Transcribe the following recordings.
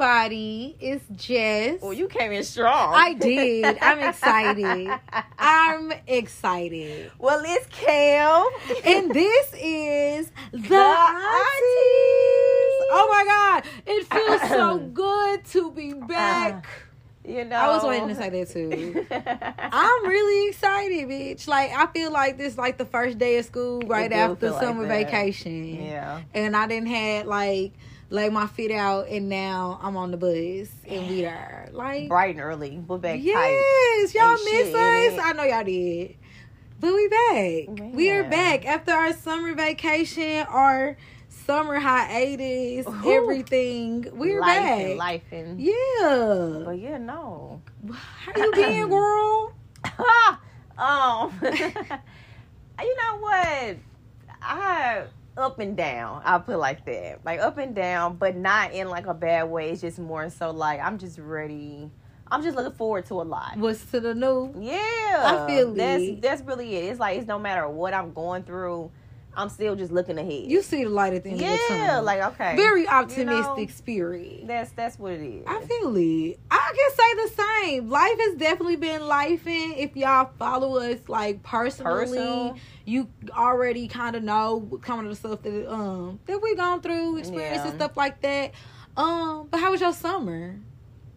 everybody. It's Jess. Well, you came in strong. I did. I'm excited. I'm excited. Well, it's Cam. And this is the, The. Oh my God. It feels so good to be uh-uh. back. You know, I was waiting to say that too. I'm really excited, bitch. Like I feel like this like the first day of school right after feel like summer vacation. yeah. And I didn't had like lay my feet out and now I'm on the bus and we there. Like Bright and early. We're back. Yes, y'all miss us. I know y'all did. But we back. We are back after our summer vacation, our summer hiatus, Ooh. everything. We're life back. And life and Yeah. But yeah, no. How you been, girl? um, you know what? I up and down. I'll put it like that, like up and down, but not in like a bad way. It's just more so like I'm just ready. I'm just looking forward to a lot. What's to the new? Yeah, I feel that's it. that's really it. It's like it's no matter what I'm going through, I'm still just looking ahead. You see the light at the end of the yeah, tunnel. like okay, very you optimistic know, spirit. That's that's what it is. I feel it. I can say the same. Life has definitely been lifing. If y'all follow us like personally, Personal. you already kind of know kind of the stuff that um that we gone through, experience and Yeah. stuff like that. Um, but how was your summer?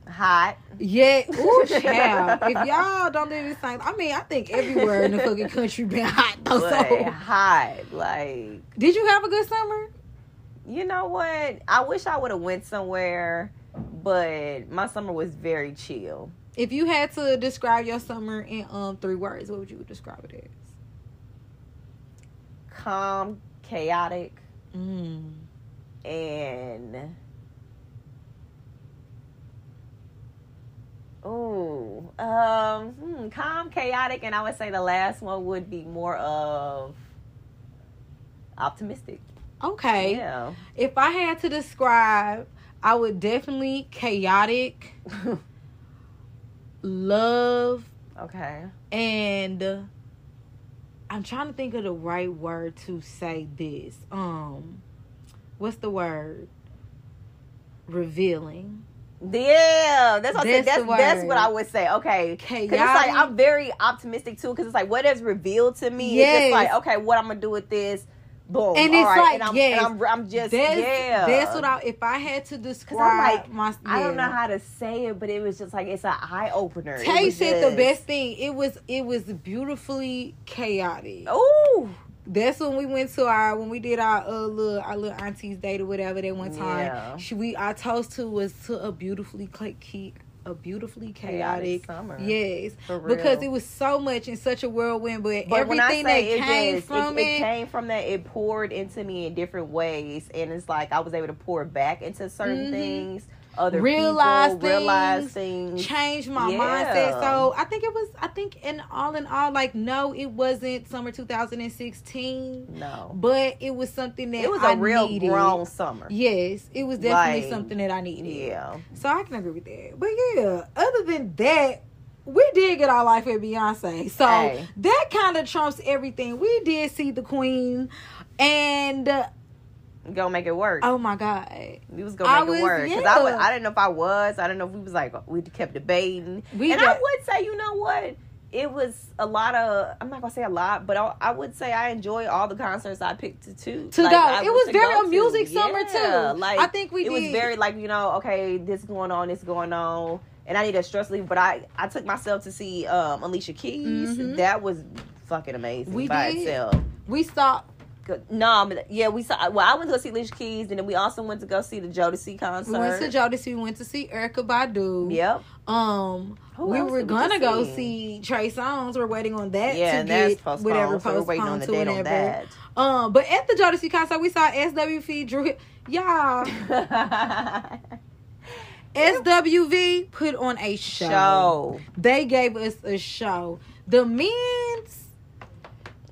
Hot. Yeah, ooh, child. if y'all don't do in St. I mean, I think everywhere in the fucking country been hot though. So, hot. Like did you have a good summer? you know what? I wish I would have went somewhere, but my summer was very chill. If you had to describe your summer in um three words, what would you describe it as? Calm, chaotic, Mm. and ooh, um, hmm, calm, chaotic, and I would say the last one would be more of optimistic. Okay. Yeah. If I had to describe, I would definitely chaotic, love, okay. and I'm trying to think of the right word to say this. Um, what's the word? Revealing. Yeah, that's what I said. That's that's what I would say. Okay, because it's like I'm very optimistic too. Because it's like what is revealed to me. It's Yes. just like okay, what I'm gonna do with this. Boom. And it's right, like, and I'm, yes, and I'm, I'm just That's, yeah. that's what I. If I had to describe like, my, I don't know how to say it, but it was just like it's an eye opener. It Tay said the best thing. It was it was beautifully chaotic. Ooh, That's when we went to our when we did our uh, little our little auntie's date or whatever that one time. Yeah. She we our toast to was to a beautifully key a beautifully chaotic. chaotic summer. Yes, For real. because it was so much in such a whirlwind, but, But everything that it came just, from it, it, it came from that. It poured into me in different ways, and it's like I was able to pour back into certain Mhm. things. Other Realize people realize things, things. changed my Yeah. mindset. So I think it was. I think in all in all, like no, it wasn't summer 2016, No, but it was something that it was I a real needed. grown summer. Yes, it was definitely Like, something that I needed. Yeah, So I can agree with that. But yeah, other than that, we did get our life at Beyonce. So Hey. that kind of trumps everything. We did see the Queen, and uh, go make it work. oh my God, We was gonna make was- it work because yeah. I, was, I didn't know if I was. I didn't know if we was like we kept debating. we and got, I would say, you know what? It was a lot of. I'm not gonna say a lot, but I, I would say I enjoy all the concerts I picked to to, To like, go. I It was very a to. music summer, Yeah, too. Like I think we it was very like you know okay this going on this going on and I need a stress leave, but I I took myself to see um Alicia Keys. Mhm. That was fucking amazing We by did. itself. we saw. Good. No, but yeah, we saw. Well, I went to go see Alicia Keys, and then we also went to go see the Jodeci concert. We went to Jodeci. We went to see Erykah Badu. Yep. Um, Who we were gonna go see? see Trey Songz. We're waiting on that yeah, to and that's get postponed. whatever so we're waiting on the date on that. Um, but at the Jodeci concert, we saw SWV Drew. Y'all, SWV put on a show. Show. They gave us a show. The men's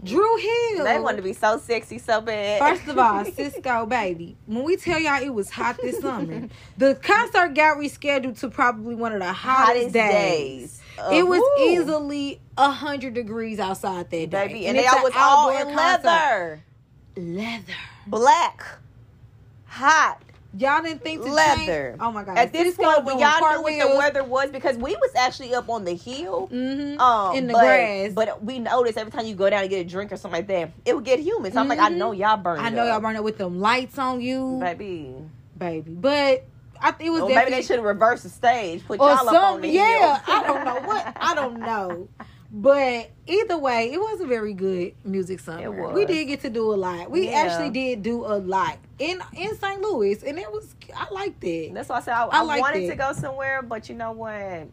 Dru Hill. They want to be so sexy so bad. First of all, Sisqo baby, when we tell y'all it was hot this summer, the concert got rescheduled to probably one of the hottest, hottest days. days. It was Woo. easily a hundred degrees outside that day, baby, and, they it's all an was all in concert. leather, Leather. black, hot. Y'all didn't think to Leather. Change? Oh my god! At this Sisqo point, when y'all knew what the weather was, because we was actually up on the hill. Mhm. Um, in the but, grass. But we noticed every time you go down and get a drink or something like that, it would get humid. So I'm like, I know y'all burn. I know y'all burn it with them lights on you, baby. baby. But I it was Or maybe they should have reversed the stage, put y'all up on some. the Yeah, hill. I don't know what. I don't know. But either way, it was a very good music summer. It was. We did get to do a lot. We Yeah. actually did do a lot in in St. Louis, and it was I liked it. That's why I said I, I I, wanted it. to go somewhere, but you know what?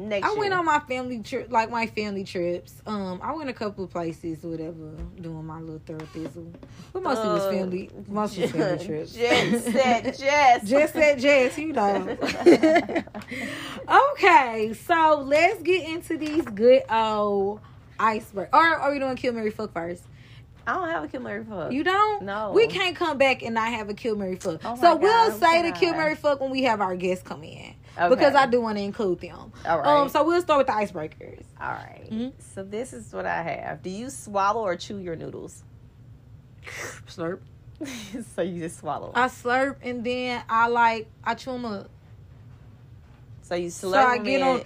Next I year. went on my family trip, like my family trips. Um, I went a couple of places, whatever, doing my little thorough thizzle. But mostly was Uh, family, mostly was family trips. Jess said Jess. Just said Jess, you know. okay, so let's get into these good old iceberg. Or are we doing kill Mary fuck first? I don't have a kill Mary fuck. You don't? No. We can't come back and not have a kill Mary fuck. Oh so my we'll God, say the kill. Mary fuck when we have our guests come in. Okay. Because I do want to include them. All right. Um, so we'll start with the icebreakers. All right. Mhm. So this is what I have. Do you swallow or chew your noodles? Slurp. so you just swallow. I slurp and then I like I chew them up. so you So slurp I get on.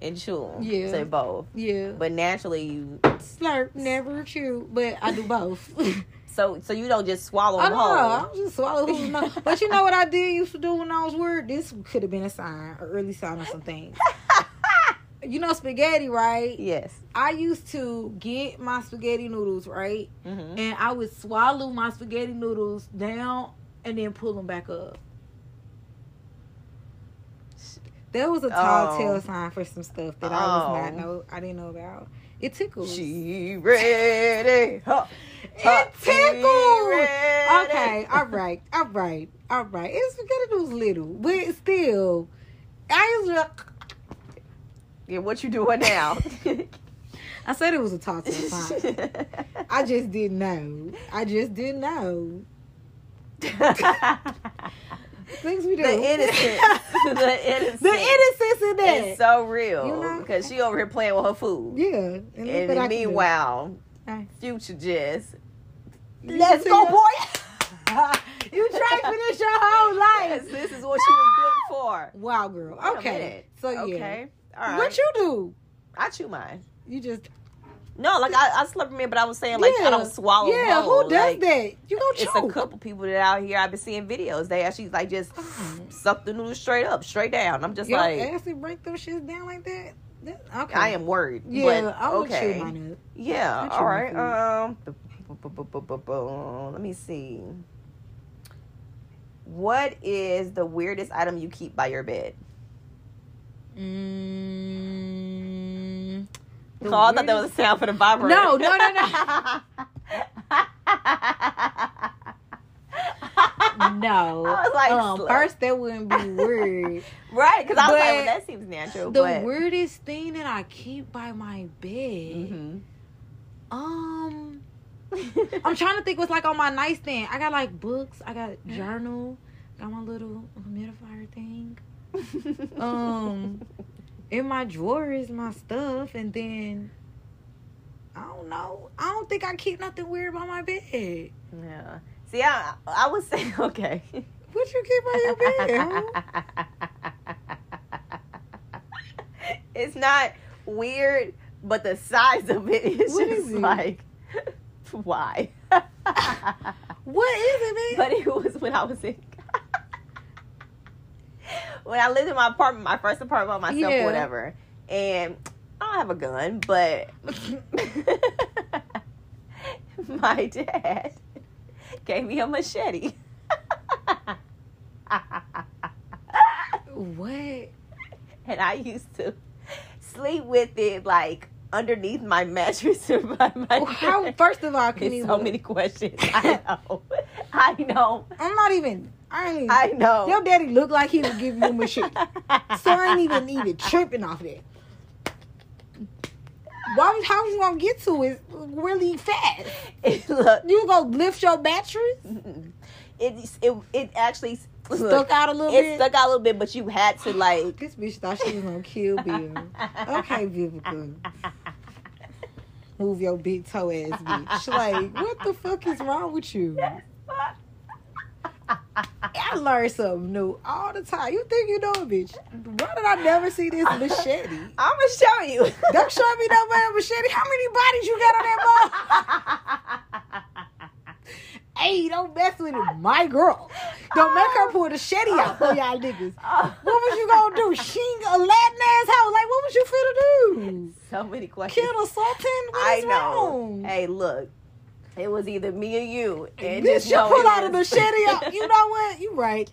And chew. Yeah. Say both. Yeah. But naturally you Slurp, never chew, but I do both. so so you don't just swallow I them know. whole. I'm just swallow who's no. But you know what I did used to do when I was weird? This could have been a sign, an early sign of some things. you know spaghetti, right? Yes. I used to get my spaghetti noodles, right? Mm-hmm. And I would swallow my spaghetti noodles down and then pull them back up. That was a tall Oh. tale sign for some stuff that I was not Oh. know I didn't know about. It tickles. She ready. Huh. Huh. It ready. Okay, all right, all right, all right. It's spaghetti noodles little, but still, I was like, Yeah, what you doing now? I said it was a tall tale sign. I just didn't know. I just didn't know. Things we do. the innocence, the innocence, the innocence in that. is so real You know? because she over here playing with her food. yeah. And, And what I then can do. meanwhile, future just You let's go, that? boy. you tried for this your whole Yes, life. this is what she was built for. Wow, girl. Wait Okay. So yeah. Okay. All right. What you do? I chew mine. You just No, like I, I in, but I was saying like I Yeah. don't swallow. Yeah, whole. who does Like, that? You go It's choke. a couple people that out here I've been seeing videos. They actually like just Oh. suck the noodles straight up, straight down. I'm just Your like, acid break those shits down like that? Okay. I am worried. Yeah, but, I would okay. chew mine up. Yeah. I All right. Um. Let me see. What is the weirdest item you keep by your bed? Mm, the oh, I thought that was a sound for the vibrator. No, no, no, No. No. I was like, um, first that wouldn't be weird. right? Because I was like, well, that seems natural. the but weirdest thing that I keep by my bed, Mhm. um, I'm trying to think what's like on my nightstand. I got like books. I got journal. Got my little humidifier thing. Um, in my drawer is my stuff, and then I don't know. I don't think I keep nothing weird by my bed. yeah. See, I I would say okay. What you keep by your bed? huh? it's not weird, but the size of it is What just is it? like why? What is it, man? but it was when I was in when I lived in my apartment, my first apartment by myself Yeah. or whatever. And I don't have a gun, but my dad gave me a machete. what? and I used to sleep with it like underneath my mattress or by my Well, How? First of all, can you? so many questions. I know. I know. I'm not even. I ain't. I know. Your daddy looked like he would give you a machine. So I ain't even even tripping off that. Why? was How you gonna get to it really fast? Look, You gonna lift your mattress? it it it actually look, Stuck out a little it bit. stuck out a little bit, but you had to like. This bitch thought she was gonna kill Bill. Okay, Vivica. Move your big toe ass bitch. Like, what the fuck is wrong with you? I learn something new all the time. You think you know bitch? Why did I never see this machete? I'm gonna show you. Don't show me no man machete. How many bodies you got on that motherfucker? hey, don't mess with it, my girl. Don't make her pull the machete out for y'all niggas. What was you gonna do? Shing a Latin ass hoe? Like, what was you finna do? so many questions. Kill the Sultan? What I know. wrong? Hey, look. It was either me or you. And Bitch, just you pull out a machete. You know what? You right.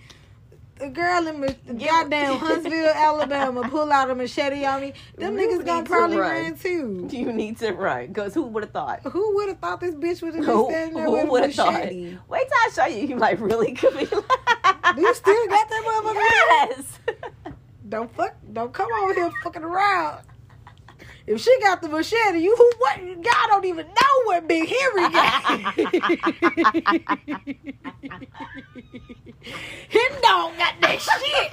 The girl in Ma- goddamn Huntsville, Alabama, pull out a machete on me. Them You niggas gonna to probably run. run too. You need to run. Because who would have thought? Who would have thought this bitch would have been standing there who with a would have thought? machete? Wait till I show you. You like really could be. Do you still got that motherfucker? Yes. Don't fuck. Don't come over here fucking around. If she got the machete, you who what? God don't even know what Big Henry got. Him dog got that shit.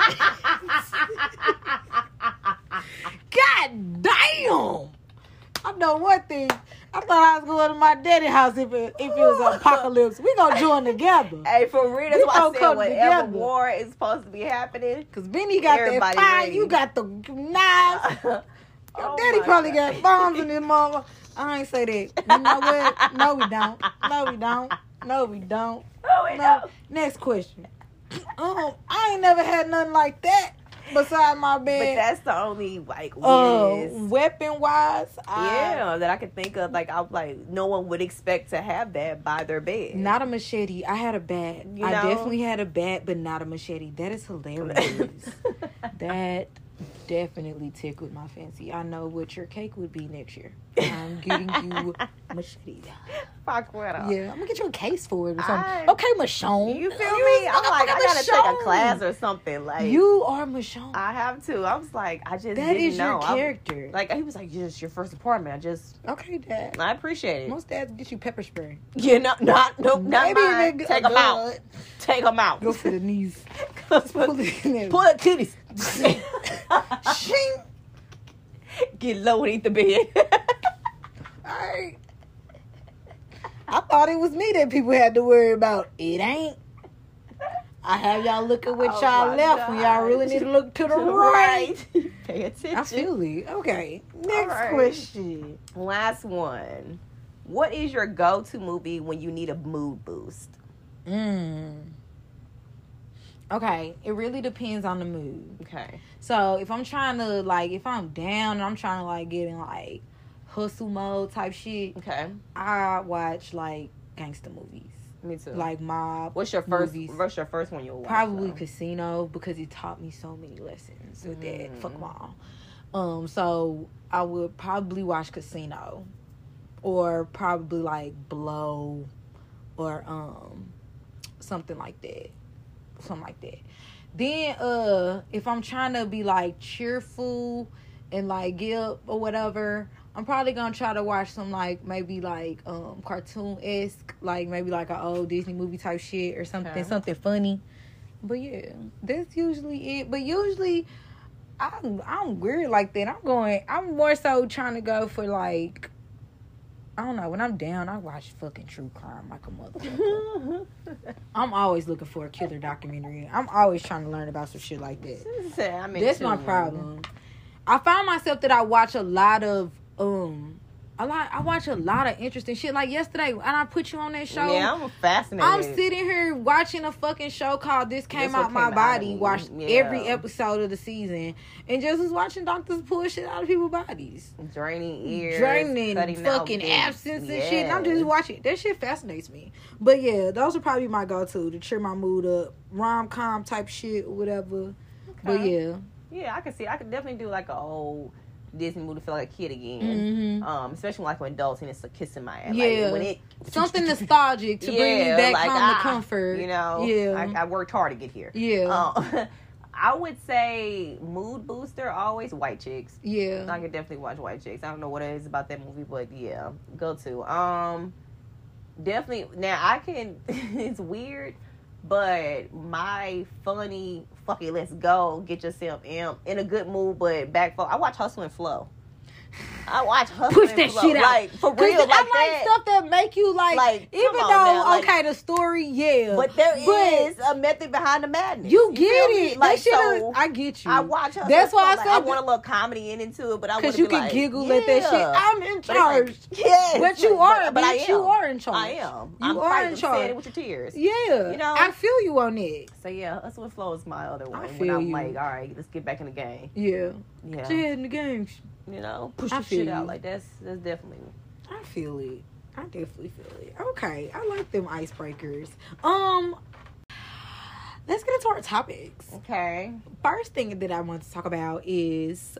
God damn. I know one thing. I thought I was going to my daddy house if it, if it was an apocalypse. We gonna join together. Hey, for real, that's We why I said whatever together. war is supposed to be happening. Cause Benny got Everybody that fire, ready. you got the knives. Your Oh daddy probably God. got bombs in his mama. I ain't say that. You know what? No, we don't. No, we don't. No, we don't. Oh, wait, No. no. Next question. Um, I ain't never had nothing like that beside my bed. But that's the only like Uh, weapon wise, yeah, that I could think of. Like, I'm like, no one would expect to have that by their bed. Not a machete. I had a bat. You I definitely had a bat, but not a machete. That is hilarious. that definitely tickled my fancy. I know what your cake would be next year. I'm getting you machete. Fuck with her. Yeah, I'm gonna get you a case for it or something. I- okay, Michonne. You feel me? I'm like, I gotta take a class or something. Like, You are Michonne. I have to. I was like, I just that is know. your I'm- character. like he was like, "Just your first apartment." I just, okay, Dad. I appreciate it. Most dads get you pepper spray. You know, not nope, not Maybe mine. Take them out. Take them out. Go for the knees. Pull Pull it in the titties. Shing. Get low and eat the bed. I thought it was me that people had to worry about. It ain't. I have y'all looking with Oh y'all left when y'all really need to look to the To the right. Pay attention. I feel it. Okay. Next Alright. question. Last one. What is your go-to movie when you need a mood boost? Mm. Okay. It really depends on the mood. Okay. So if I'm trying to like if I'm down and I'm trying to like get in like hustle mode type shit, Okay. I watch like gangster movies. Me too. Like mob. what's your first? movies. What's your first one you'll watch? Probably though? Casino because it taught me so many lessons with that. Mm. Fuck mom. Um, so I would probably watch Casino, or probably like Blow, or um, something like that, something like that. Then uh, if I'm trying to be like cheerful and like get up or whatever. I'm probably gonna try to watch some like maybe like um cartoon esque, like maybe like an old Disney movie type shit or something, Okay. something funny. But yeah, that's usually it. But usually, I'm I'm weird like that. I'm going. I'm more so trying to go for like. I don't know. When I'm down, I watch fucking true crime like a motherfucker. I'm always looking for a killer documentary. I'm always trying to learn about some shit like that. I'm That's my problem. I find myself that I watch a lot of um a lot I watch a lot of interesting shit. Like yesterday, and I put you on that show. Yeah, I'm fascinated. I'm sitting here watching a fucking show called This Came This Out My Came Body. Me. Watched Yeah. every episode of the season, and just was watching doctors pull shit out of people's bodies, draining ears, draining fucking absence and shit. And I'm just watching. That shit fascinates me. But yeah, those are probably my go-to to cheer my mood up, rom com type shit or whatever. But yeah, Yeah, I can see. I could definitely do like a old Disney movie, feel like a kid again. hmm Um, especially like when adults and it's a kiss in my ass. Yeah. like when it something nostalgic to bring me Yeah, back like, home ah, to comfort. You know, Yeah. I, I worked hard to get here. Yeah, Um, I would say mood booster always white chicks. yeah. I could definitely watch White Chicks. I don't know what it is about that movie, but yeah, go to. Um, definitely. Now I can. it's weird, but my funny fuck it, let's go get yourself in in a good mood, but back for. I watch Hustle and Flow. I watch Hustle Push that shit out. Like for real, like I like that. stuff that make you like, Like, even though now, like- okay, the story, yeah, But there is but a method behind the madness. you get me? it. Like so, I get you. I watch Hustle That's why I said like, I want a little comedy in into it, but I want Cause to you can like, giggle at that shit. I'm in But like, charge. yes, But you are, but I bitch. You am. are in charge. I am. You I'm are in charge. it with your tears. Yeah, You know? I feel you on it. So yeah, Hustle and Flow is my other one. when I'm like, all right, let's get back in the game. Yeah, Yeah, your in the game. You know, push the shit out. you. Like that's that's definitely. I feel it. I definitely feel it. Okay, I like them icebreakers. Um, let's get into our topics. Okay. First thing that I want to talk about is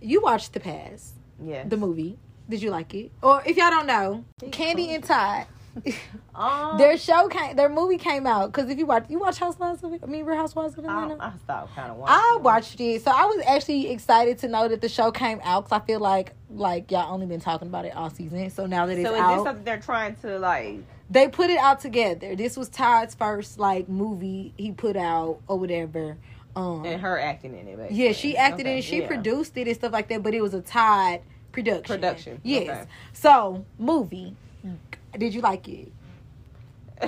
you watched The Pass, Yeah. the movie. Did you like it? Or if y'all don't know, Kandi and Todd, um, their show came, their movie came out. Because if you watch, you watch Housewives of, I mean, Real Housewives of I, Atlanta. I stopped kind of watching. I watched it, so I was actually excited to know that the show came out. Because I feel like, like y'all only been talking about it all season. So now that it's out. So is out, this something they're trying to like? they put it out together. This was Todd's first like movie he put out or whatever. Um, And her acting in it. Basically. yeah, she acted in it. She yeah. produced it and stuff like that. But it was a Todd production. Production, Yes. okay. So movie. Did you like it?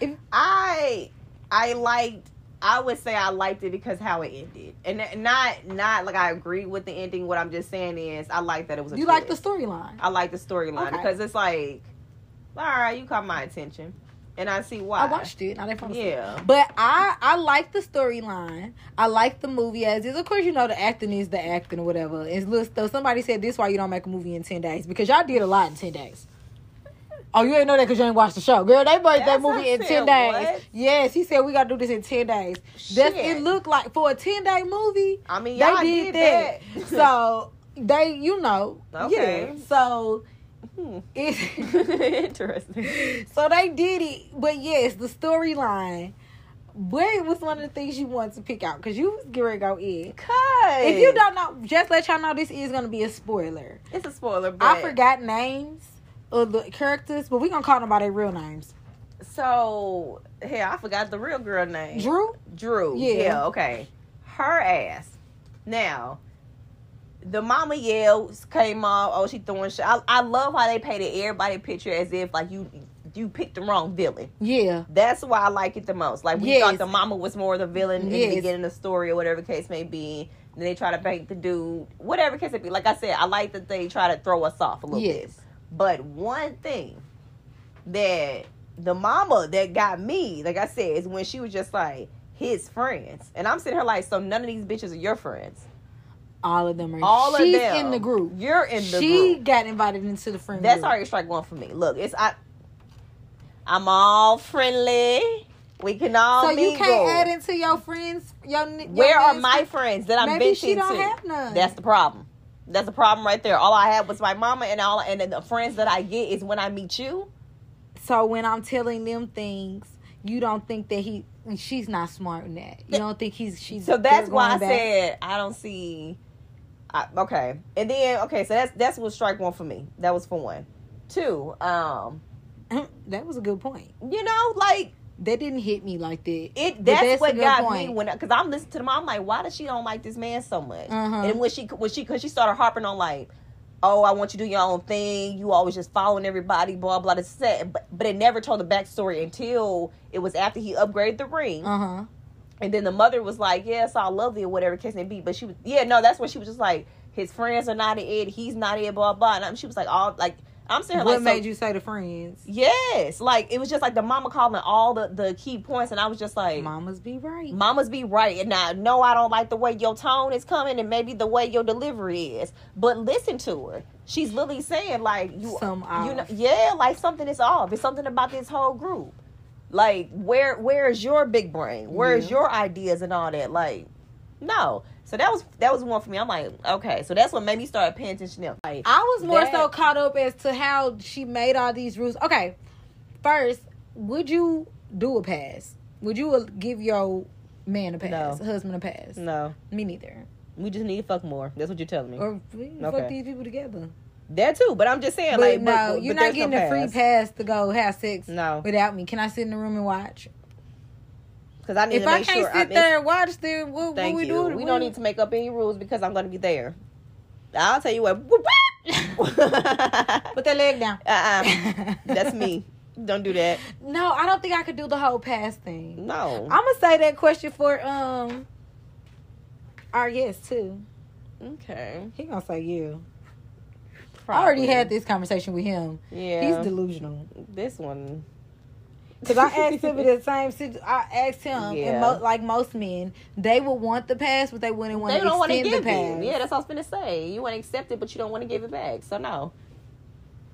if, I I liked. I would say I liked it because how it ended, and not not like I agree with the ending. What I'm just saying is I like that it was. A You like the storyline? I like the storyline Okay. because it's like, all right, you caught my attention, and I see why. I watched it. I didn't. Yeah. But I I like the storyline. I like the movie as is. Of course, you know the acting is the acting or whatever. It's look though. Somebody said this why you don't make a movie in ten days because y'all did a lot in ten days. Oh, you ain't know that because you ain't watched the show, girl. They made that movie in ten days. what? Yes, he said we gotta do this in ten days. That's it. Looked like for a ten day movie, I mean, they did, did, that. that. so they, you know, Okay. yeah. So Hmm. it. Interesting. So they did it, but yes, the storyline. What was one of the things you wanted to pick out? Because you was ready to go in. Cause If you don't know, just let y'all know this is gonna be a spoiler. it's a spoiler. But I forgot names of the characters, but we're gonna call them by their real names. So, hell, I forgot the real girl name. Drew, Drew. Yeah. Yeah. okay. Her ass. Now, the mama yells came off. Oh, she throwing shit. I, I love how they painted everybody picture as if like you you picked the wrong villain. yeah, That's why I like it the most. Like we Yes. thought the mama was more the villain in the beginning of the story or whatever the case may be. Then they try to paint the dude, whatever case it be. Like I said, I like that they try to throw us off a little bit. But one thing that the mama that got me, like I said, is when she was just like his friends, and I'm sitting here like, so none of these bitches are your friends. all of them are. All She's of them in the group. You're in the group. she group. got invited into the friend That's group. already strike one for me. Look, it's I. I'm all friendly. We can all So you can't add into your friends. Your, your Where are my friends that I'm Maybe she don't to? have none. That's the problem. That's a problem right there. All I had was my mama, and all and the friends that I get is when I meet you. So when I'm telling them things, you don't think that he she's not smart in that. You don't think he's she's So that's why I back? said I don't see. I, okay, and then okay, so that's that's what strike one for me. That was for one. Two, um, that was a good point. you know, like That didn't hit me like that. it. That's, what got me when because I'm listening to them. I'm like, why does she don't like this man so much? Uh-huh. And when she when she because she started harping on like. Oh, I want you to do your own thing. You always just following everybody, blah blah. This set, but but it never told the backstory until it was after he upgraded the ring. Uh huh. And then the mother was like, "Yes, I love you, whatever case may be." But she was, yeah, no, that's when she was just like, "His friends are not it, he's not it, blah blah." And I'm- she was like, "All like, I'm saying like, What like, made so- you say the friends? Yes, like it was just like the mama calling all the the key points, and I was just like, Mamas be right. "Mamas be right." And now, no, I don't like the way your tone is coming, and maybe the way your delivery is, but listen to her. She's literally saying like, "You, Some you know, yeah, like something is off. It's something about this whole group." Like where where's your big brain? Where's Yeah. your ideas and all that? Like, no. So that was that was one for me. I'm like, okay. So that's what made me start paying attention. to them. Like, I was more That- so caught up as to how she made all these rules. Okay, first, would you do a pass? Would you give your man a pass, No. husband a pass? no, Me neither. we just need to fuck more. That's what you're telling me. Or we Okay. fuck these people together. that too. But I'm just saying, But like, no, but- but you're not getting no a free pass to go have sex No, without me. Can I sit in the room and watch? Because I need If to I can't sure. sit I'm- there and watch, then what, what we you. do? we don't need to make up any rules because I'm going to be there. I'll tell you what. Put that leg down. uh-uh. That's me. Don't do that. No, I don't think I could do the whole pass thing. No. I'm gonna say that question for um our guest too. Okay. He gonna say yeah. I already had this conversation with him. Yeah. He's delusional. this one. Cause I asked him the same situ- I asked him, Yeah. and mo- like most men, they would want the pass, but they wouldn't want They to don't want to extend the give pass. it. Yeah, that's what I was gonna say. You want to accept it, but you don't want to give it back. So no,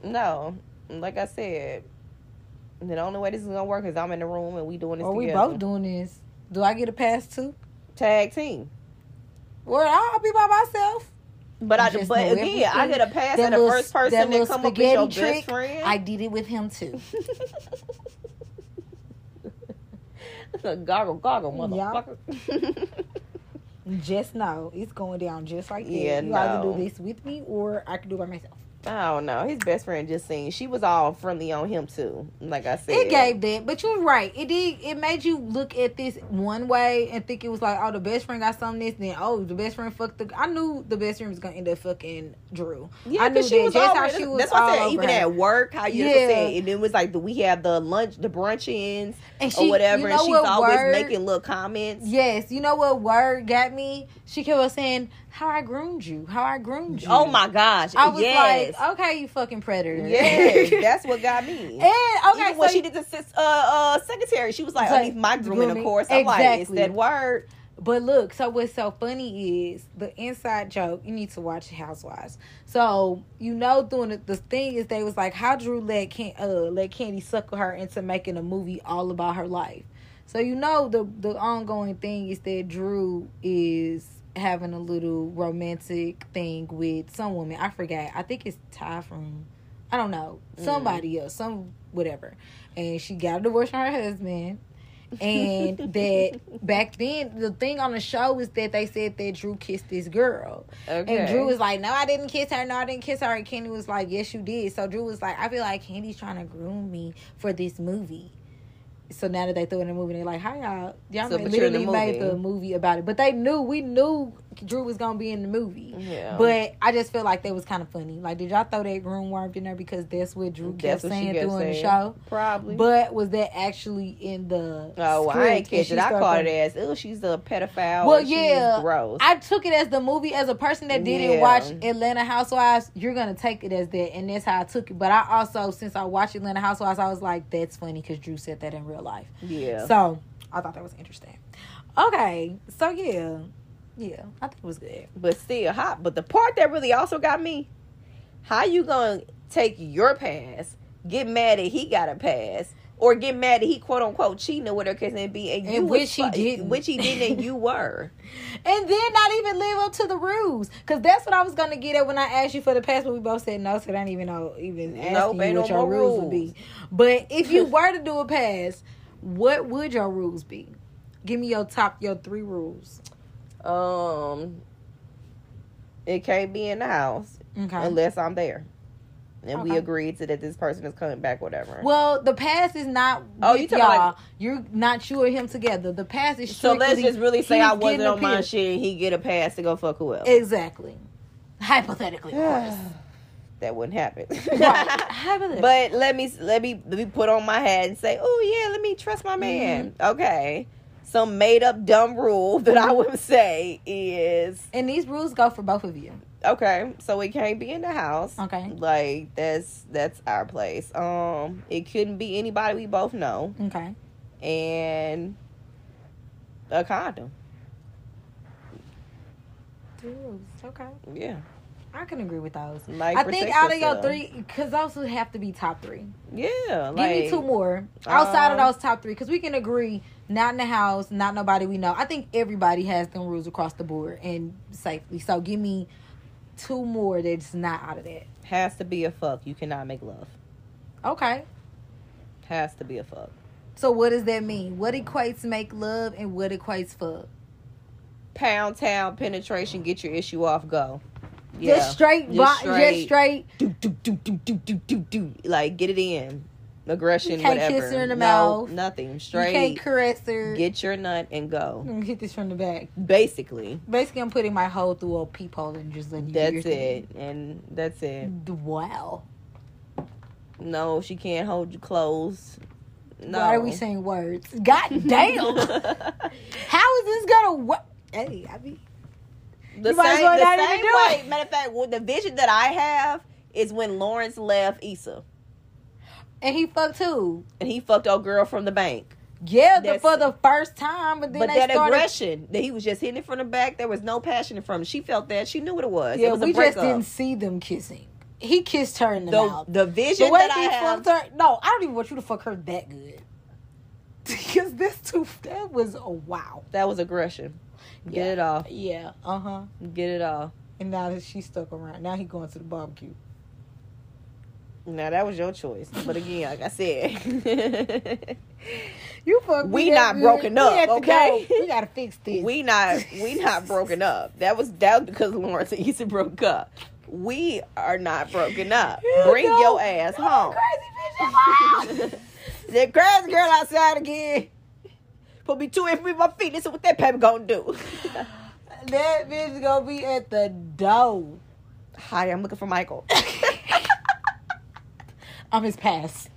no. Like I said, the only way this is gonna work is I'm in the room and we doing this or we both doing this. Do I get a pass too? Tag team. Or I'll be by myself. But I, Just but again, I get a pass That and the little- first person that that, come up as your spaghetti best friend. I did it with him too. goggle, goggle, Yeah. motherfucker. Just know it's going down just like that. Yeah, you either no. do this with me or I can do it by myself. Oh, I don't know. His best friend just seen. She was all friendly on him too. Like I said, It gave that, but you're right. It did. It made you look at this one way and think it was like, oh, the best friend got something this. Then, oh, the best friend fucked the. I knew the best friend was gonna end up fucking Drew. Yeah, I knew she that. was Just how she was That's why I all said even her. at work, how you Yeah. said, and it was like the, we have the lunch, the brunch ins And or whatever, you and she's always word- making little comments. Yes, you know what word got me? She kept on saying how I groomed you, how I groomed you. Oh my gosh! I was yes. like, okay, you fucking predator. yes, that's what got me. and okay, Even when so she did the sis- uh, uh, secretary, she was like, like, underneath my grooming, grooming. of course. I'm like, it's Exactly. that word. But look, so what's so funny is the inside joke. You need to watch Housewives. So you know, doing the, the thing is, they was like, how Drew let Can uh let Kandi suckle her into making a movie all about her life. So you know, the the ongoing thing is that Drew is having a little romantic thing with some woman. I forgot. I think it's Ty from. I don't know mm-hmm. somebody else, some whatever, and she got a divorce from her husband and that back then the thing on the show is that they said that Drew kissed this girl. Okay. And Drew was like, No, I didn't kiss her, no, I didn't kiss her. And Kenny was like, Yes, you did. So Drew was like, I feel like Kandi's trying to groom me for this movie. So now that they threw in the movie, they're like, "Hi y'all, y'all So, made- you're the literally made the movie about it." But they knew, we knew Drew was gonna be in the movie. Yeah. But I just feel like that was kind of funny. Like, did y'all throw that groom worm in there because that's what Drew kept That's saying kept through in the show? Probably. But was that actually in the? Oh, I script ain't catch it. I caught it as, oh, she's a pedophile. Well, yeah, gross. I took it as the movie as a person that didn't Yeah. watch Atlanta Housewives. You're gonna take it as that, and that's how I took it. But I also, since I watched Atlanta Housewives, I was like, that's funny because Drew said that in real life. yeah. So I thought that was interesting. Okay, so yeah, yeah, I think it was good. but still hot. But the part that really also got me, how you gonna take your pass, get mad that he got a pass, or get mad that he quote unquote cheating or whatever case may be, and, And you which was he didn't. which he didn't, and you were. And then not even live up to the rules, because that's what I was gonna get at when I asked you for the pass, but we both said no, so I didn't even know even asking Nope, you what no your more rules would be. But if you were to do a pass, what would your rules be? Give me your top, your three rules. Um, it can't be in the house Okay. unless I'm there, and we agreed to that this person is coming back, whatever. Well, the pass is not Oh, you talking y'all. like- You're not you or him together. The pass is so let's just really say I wasn't on my shit, and he get a pass to go fuck whoever. Exactly. Hypothetically, of course. that wouldn't happen. right. But let me let me let me put on my hat and say, oh yeah, let me trust my man. Mm-hmm. Okay, some made up dumb rule that I would say is and these rules go for both of you. okay. So it can't be in the house. Okay. Like that's that's our place. Um, it couldn't be anybody we both know, Okay. and a condom. Rules. Okay. Yeah, I can agree with those. like I think out of your three, because those would have to be top three. Yeah, Give me two more outside of um, those top three, because we can agree not in the house, not nobody we know. I think everybody has them rules across the board and safely. So give me two more that's not out of that. Has to be a fuck. You cannot make love. Okay. Has to be a fuck. So what does that mean? What equates make love and what equates fuck? Pound town penetration, get your issue off, go. Yeah. Just straight, just straight, just straight. Do do do do do do do do. Like get it in aggression, You can't whatever. kiss her in the no, mouth. nothing. You can't caress her. Get your nut and go. Hit this from the back. Basically, Basically, I'm putting my hole through a peephole and just letting you that's it, and that's it. Wow. No, she can't hold you close. No. Why are we saying words? God damn. How is this gonna work? Hey, I mean, the You same, well the same way. Matter of fact, the vision that I have is when Lawrence left Issa and he fucked too. and he fucked old girl from the bank. Yeah, the, for the first time, but then but they that started. aggression that he was just hitting it from the back, there was no passion from it. She felt that. She knew what it was. Yeah, it was a we just didn't see them kissing. He kissed her in the, the mouth. the vision The way that I he have. fucked her. No, I don't even want you to fuck her that good. Because this too, that was a wow. That was aggression. Get Yeah. it off. Yeah, uh huh. Get it off. And now that she's stuck around, now he going to the barbecue. Now that was your choice, but again, like I said, You fuck. We me not that broken up, We okay? go. We gotta fix this. we not we not broken up. That was that was because Lawrence and Issa broke up. We are not broken up. You Bring know, your ass home. Crazy bitch. the crazy girl outside again. Put me two in my feet. This is what that paper gonna do. that bitch gonna be at the door. Hi, I'm looking for Michael. I'm his pass.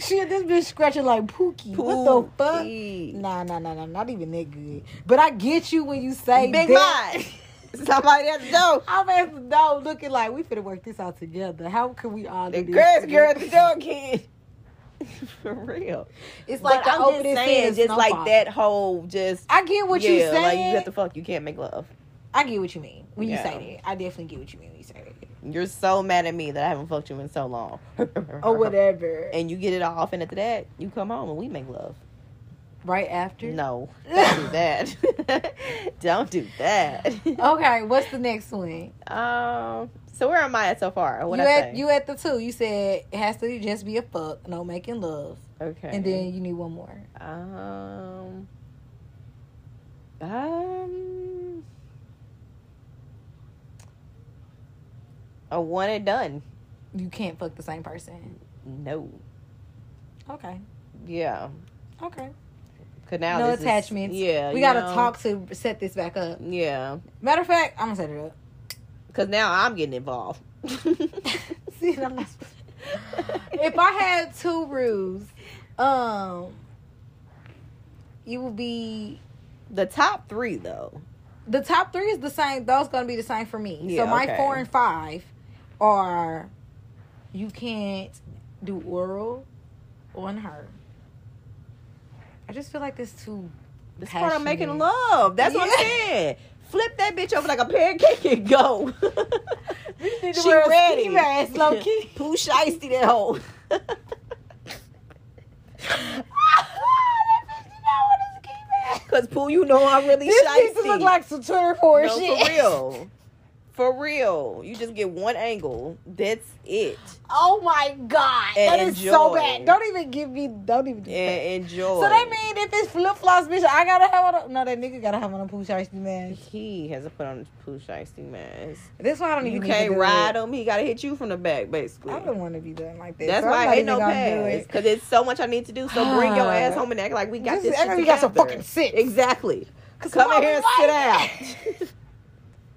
Shit, this bitch scratching like Pookie. What the fuck? Pookie. Nah, nah, nah, nah, not even that good. But I get you when you say Big that. Mike. Somebody at the door. I'm at the door looking like we finna work this out together. How can we all do The this? girl at the door kid. For real. It's like I'm just saying, just like that whole just I get what yeah, you saying. like you have to fuck, you can't make love. I get what you mean when you Yeah. say that. I definitely get what you mean when you say that. You're so mad at me that I haven't fucked you in so long. Or whatever. And you get it off, and after that, you come home and we make love. right after. No, don't do that. don't do that. Okay, what's the next one? Um. So where am I at so far? What you at you at the two. You said it has to just be a fuck, no making love, okay. and then you need one more. Um. Um. A one and done. You can't fuck the same person. No. Okay. Yeah. Okay. Cause now no this is- attachments. yeah. We gotta know? talk to set this back up. Yeah. Matter of fact, I'm gonna set it up. Cause now I'm getting involved. See, I'm not. if I had two rules, um, it would be the top three though. the top three is the same. Those gonna be the same for me. Yeah, so my okay. four and five are you can't do oral on her. I just feel like this too. This part I'm making love. That's what I'm saying. Flip that bitch over like a pancake and go. she ready. ski mask, low-key. Pooh shiesty that hoe. Cause Pooh, you know I'm really This shiesty. needs to look like some Twitter for no, shit. for real. For real. You just get one angle. That's it. Oh my god, And that is so bad. Don't even give me. Don't even. Do that. And enjoy. So that mean if it's flip flops, bitch, I gotta have on. A, no, that nigga gotta have on a pooch ice man. he has to put on a Pooh shiesty mask. That's why I don't even. You can't ride it. him. He got to hit you from the back, basically. I don't want to be done like that. That's so why I'm hate no gonna pass. Because it's so much I need to do. So bring your ass home and act like we got this act like we got some fucking sense. Exactly. 'Cause Come in here and sit that?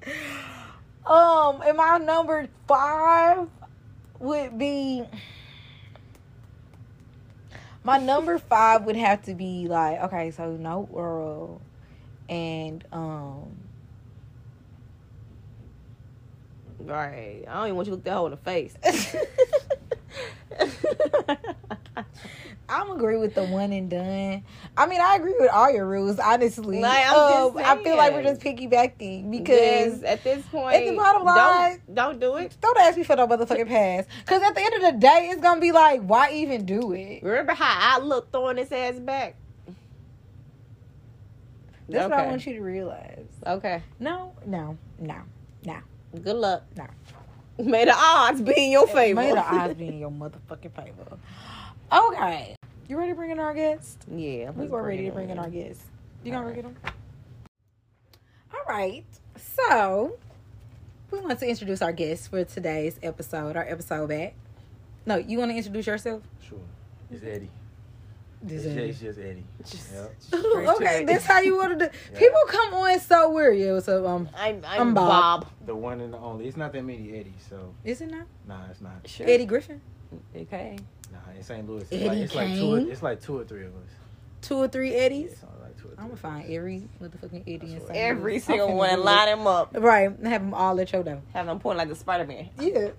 Um, and my number five would be. My number five would have to be like okay, so no oral, and um, right. I don't even want you to look that hoe in the face. I'm agree with the one and done. I mean, I agree with all your rules, honestly. Like, Um, I feel like we're just piggybacking because because at this point, at the bottom line- don't, don't do it. don't ask me for no motherfucking pass. Because at the end of the day, it's gonna be like, why even do it? Remember how I looked throwing his ass back? That's what I want you to realize. Okay. No, no, no, no. Good luck. No. May the odds be in your favor. May the odds be in your motherfucking favor. Okay. You ready to bring in our guest? Yeah. We let's were ready to bring in our guest. You gonna All bring it on? All right. So we want to introduce our guest for today's episode, our episode back. No, you want to introduce yourself? Sure. It's Eddie. This It's, Eddie. it's just Eddie. Just- Yep. Okay, to that's how you want to do. Yeah. People come on so weird. Yeah, what's up? Um, I'm, I'm, I'm Bob. Bob. The one and the only. It's not that many Eddie, so is it not nah, it's not. Sure. Eddie Griffin? Okay. Nah, in St. Louis, it's Eddie like it's like two. Or, it's like two or three of us. Two or three Eddies? it's only like two or three. I'm gonna find every motherfucking Eddie in That's St. Every Louis. single one, line it. them up. Right, have them all at your door. Have them point like the Spider Man. Yeah.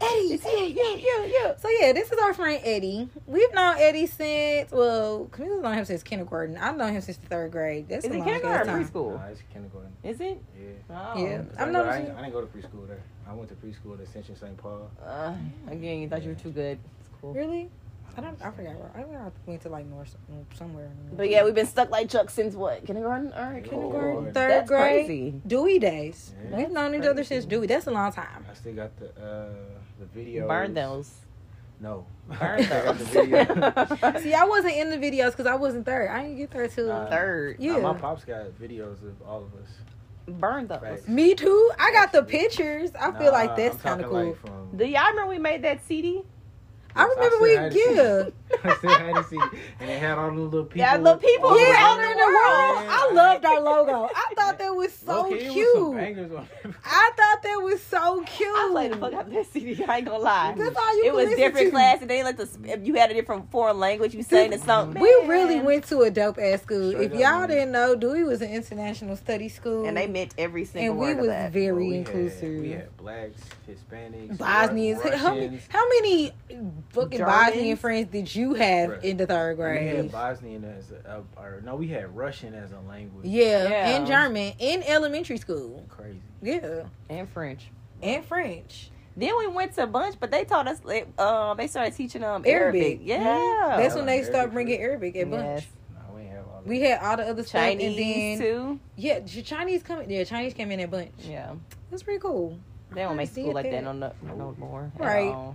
Eddie, yeah, yeah, yeah, yeah. So yeah, this is our friend Eddie. We've known Eddie since well, Camila's known him since kindergarten. I've known him since the third grade. That's Is a it long kindergarten or time. preschool? Nah, it's kindergarten. Is it? Yeah. Oh. Yeah. 'Cause I've I, known go, I, I didn't go to preschool there. I went to preschool at Ascension St. Paul. Uh, again, you thought you were too good. It's cool. Really? I don't. I forgot. where- I think I went to like North somewhere. But yeah, we've been stuck like Chuck since what? Kindergarten? All right, kindergarten, Lord. third That's grade, crazy. Dewey days. Yeah. We've known each other since Dewey. That's a long time. I still got the uh, the video. Burn those. No. Burn I got the video. those. See, I wasn't in the videos because I wasn't third. I didn't get there till Nah. Third. Yeah. Nah, my pops got videos of all of us. Burn those. Right. me too. I got the pictures. I feel like that's kind of cool. Like, from, Do y'all remember we made that CD? I remember we still had to see yeah. I still had to see, and it had all the little people. Yeah, little people all Yeah, around out in the the world. world. I loved our logo. I thought that was so Low-key, it was some cute. on. I thought that was so cute. I played the fuck out of that CD. I ain't gonna lie. That's all you it was different to. class, and they let the if you had a different foreign language, you sang the song. We Man. really went to a dope ass school. Straight if y'all man. didn't know, Dewey was an international study school, and they meant every single and we word was that. very Well, we had- inclusive. we had blacks, Hispanics, Bosnians. Russians. How many, how many fucking Germans? Bosnian friends did you have Right. in the third We had grade? Bosnian as a, uh, or no, we had Russian as a language. Yeah, Yeah. and German in elementary school. crazy. Yeah, and French. and French. Then we went to a bunch, but they taught us. like, Um, they started teaching um Arabic. Arabic. Yeah, Mhm. That's when they Arabic start bringing real? Arabic at bunch. Yes. No, we have all. We had all the other stuff, and Chinese then too. yeah, Chinese coming. Yeah, Chinese came in at bunch. Yeah, That's pretty cool. they don't make see school like that there. no no, no more. at Right.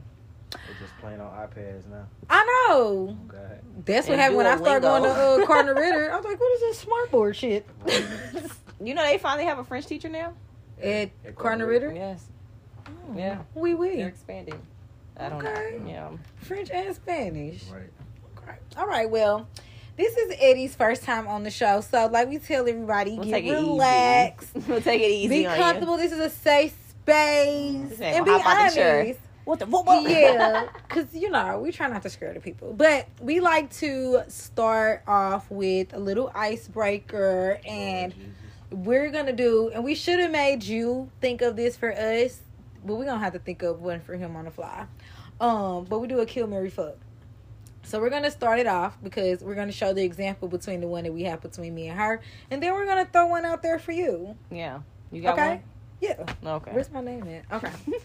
All. They're just playing on iPads now. I know. Oh That's what And happened when I started going to Duolingo. uh, Cardinal Ritter. I was like, what is this smart board shit? You know they finally have a French teacher now. At At Cardinal Cardinal Ritter? Yes, Oh, Yeah. We they're expanding. I don't Okay. know. Yeah. French and Spanish. Right. Great. All right, well, this is Eddie's first time on the show. So, like we tell everybody, We'll get relaxed. easy. we'll take it easy Be on comfortable. This is a safe space. This ain't And be gonna hop out the honest. What the what, what? yeah, because you know we try not to scare the people, but we like to start off with a little icebreaker, and Jesus. we're gonna do. And we should have made you think of this for us, but we're gonna have to think of one for him on the fly. Um, but we do a kill marry fuck. So we're gonna start it off because we're gonna show the example between the one that we have between me and her, and then we're gonna throw one out there for you. Yeah. You got Okay. Yeah. Okay. Where's my name at? Okay.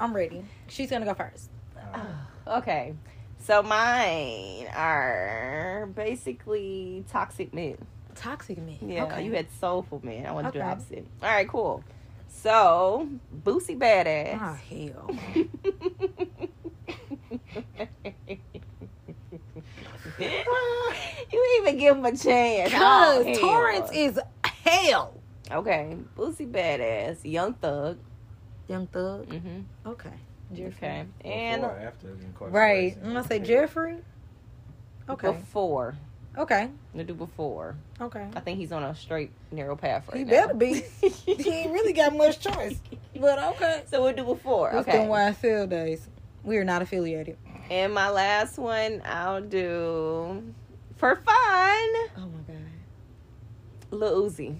I'm ready. She's gonna go first. Uh, okay. So mine are basically toxic men. Toxic me. Yeah, Okay. you had soulful men. I want to do the opposite. All right, cool. So, Boosie Badazz. Ah, hell. you even give him a chance. Cause Oh. Torrance is hell. Okay, Boosie Badazz, Young Thug. Young Thug. Mm-hmm. Okay. Jeffrey. Okay, and Before or after incarceration. Right. I'm gonna say Jeffrey. Okay. before. Okay. We'll do before. Okay. I think he's on a straight, narrow path right He now. He better be. he ain't really got much choice. But okay. So we'll do before. It's Okay. them YSL days. We are not affiliated. And my last one, I'll do for fun, Oh my god. Lil Uzi.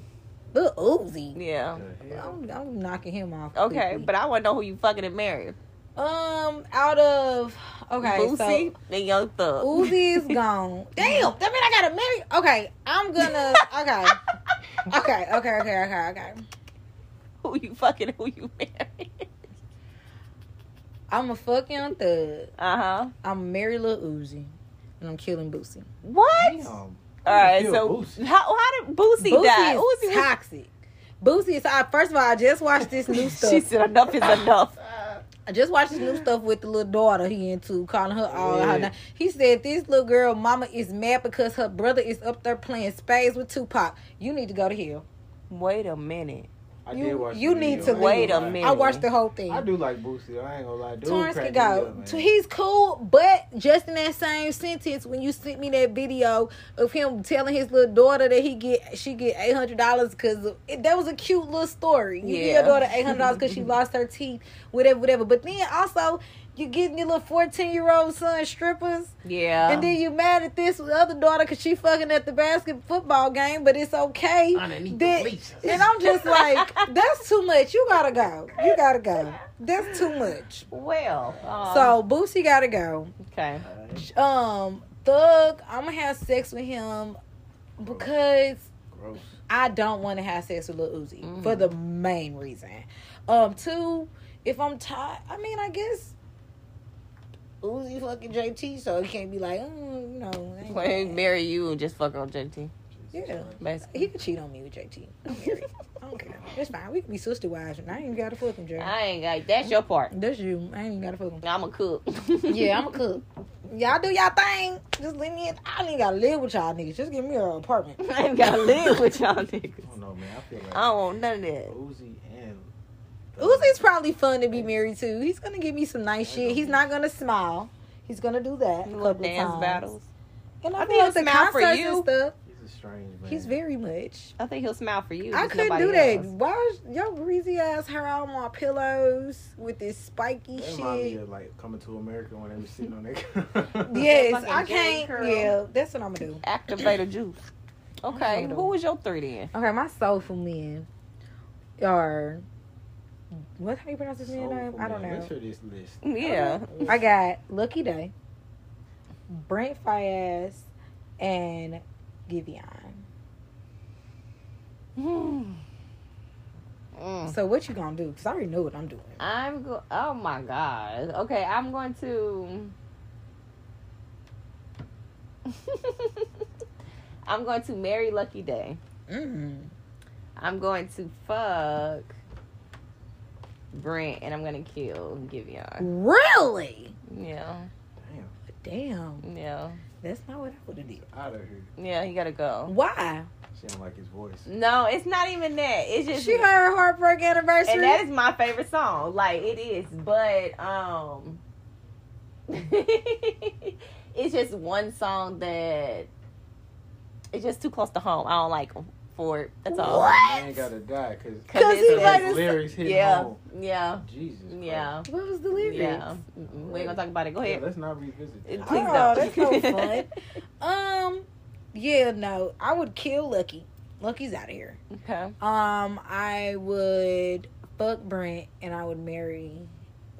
Lil Uzi. Yeah. The? I'm, I'm knocking him off. Okay, quickly. but I want to know who you fucking and married. um, out of okay, Boosie so and Young Thug. Uzi is gone. Damn, that mean I gotta marry. Okay, I'm gonna. Okay, okay, okay, okay, okay, okay. who you fucking? Who you married? I'm a fuck young thug. Uh huh. I'm marry Lil Uzi, and I'm killing Boosie. What? Damn. All right. So Boosie. how how did Boosie, Boosie die? is Uzi was- toxic. Boosie is. I, first of all, I just watched this new stuff. She said enough is enough. I just watched this new stuff with the little daughter he into, calling her all Yeah. her. He said this little girl mama is mad because her brother is up there playing spades with Tupac. You need to go to hell. Wait a minute. I You- did watch. you need video. to Wait a minute. I watched the whole thing. I do like Boosie. I ain't gonna lie. Dude Torrance can go. up, man. He's cool, but just in that same sentence, when you sent me that video of him telling his little daughter that he get she get eight hundred dollars because that was a cute little story. You give Yeah. your daughter eight hundred dollars because she lost her teeth, whatever, whatever. But then also you getting your little fourteen year old son strippers, Yeah. and then you mad at this other daughter because she fucking at the basket football game, but it's okay. Underneath Then- the bleachers. and I'm just like, that's too much. You gotta go. You gotta go. That's too much. well. um, So Boosie gotta go. okay. Um, Thug, I'm gonna have sex with him because Gross. I don't want to have sex with Lil Uzi Mhm. for the main reason. Um, two, if I'm tired, I mean, I guess Uzi fucking JT, so he can't be like, mm, you know, I ain't When he mad." marry you and just fuck on JT. Jesus Yeah. Christ. Basically. he could cheat on me with JT. I'm married. I don't care. It's fine. We can be sister wives, and I ain't even gotta fuck him, Jay. I ain't got that's your part. That's you. I ain't gotta fuck him. I'm a cook. Yeah, I'm a cook. Y'all do y'all thing. Just leave me. In. I ain't gotta live with y'all niggas. Just give me an apartment. I ain't gotta live with y'all niggas. I don't know, man. I feel like I don't want none of that. Uzi and Uzi's probably fun to be married to. He's gonna give me some nice shit. He's not gonna smile. He's gonna do that a Little couple dance times. battles. And I, I feel think like the he'll smile for you. and stuff. He's a strange man. He's very much. I think he'll smile for you. I just couldn't do that. else. Why is your greasy ass hair on my pillows with this spiky That remind me shit? of like coming to America when they were sitting on that. Yes, Fucking I J. can't. Curl. Yeah, that's what I'm gonna do. Activate Activator juice. Okay, who was your three then? Okay, my soulful men are. What how you pronounce his man name? Soulful I don't man. know. Let's hear this list. Yeah. I got Lucky Daye, Brent Faiyaz, and Giveon. Mm. Mm. So what you gonna do? Cause I already know what I'm doing. I'm go. Oh my god. Okay, I'm going to. I'm going to marry Lucky Daye. Mm. I'm going to fuck Brent, and I'm gonna kill Giveon. Really? Yeah, Damn. Damn, yeah, that's not what I would have did. Out of here. yeah. He gotta go. Why? She don't like his voice. No, it's not even that. It's just She heard Heartbreak Anniversary. and that is my favorite song. Like it is, but um, it's just one song that it's just too close to home. I don't like 'em for it. That's all. What? Man gotta die because he it's- like his his- lyrics hit Yeah, home. yeah, Jesus. Christ. yeah, what was the lyrics? yeah. We ain't gonna talk about it. Go Yeah, ahead. let's not revisit. It- that. please oh, don't. that's no fun. um, yeah, no, I would kill Lucky. Lucky's out of here. Okay. Um, I would fuck Brent and I would marry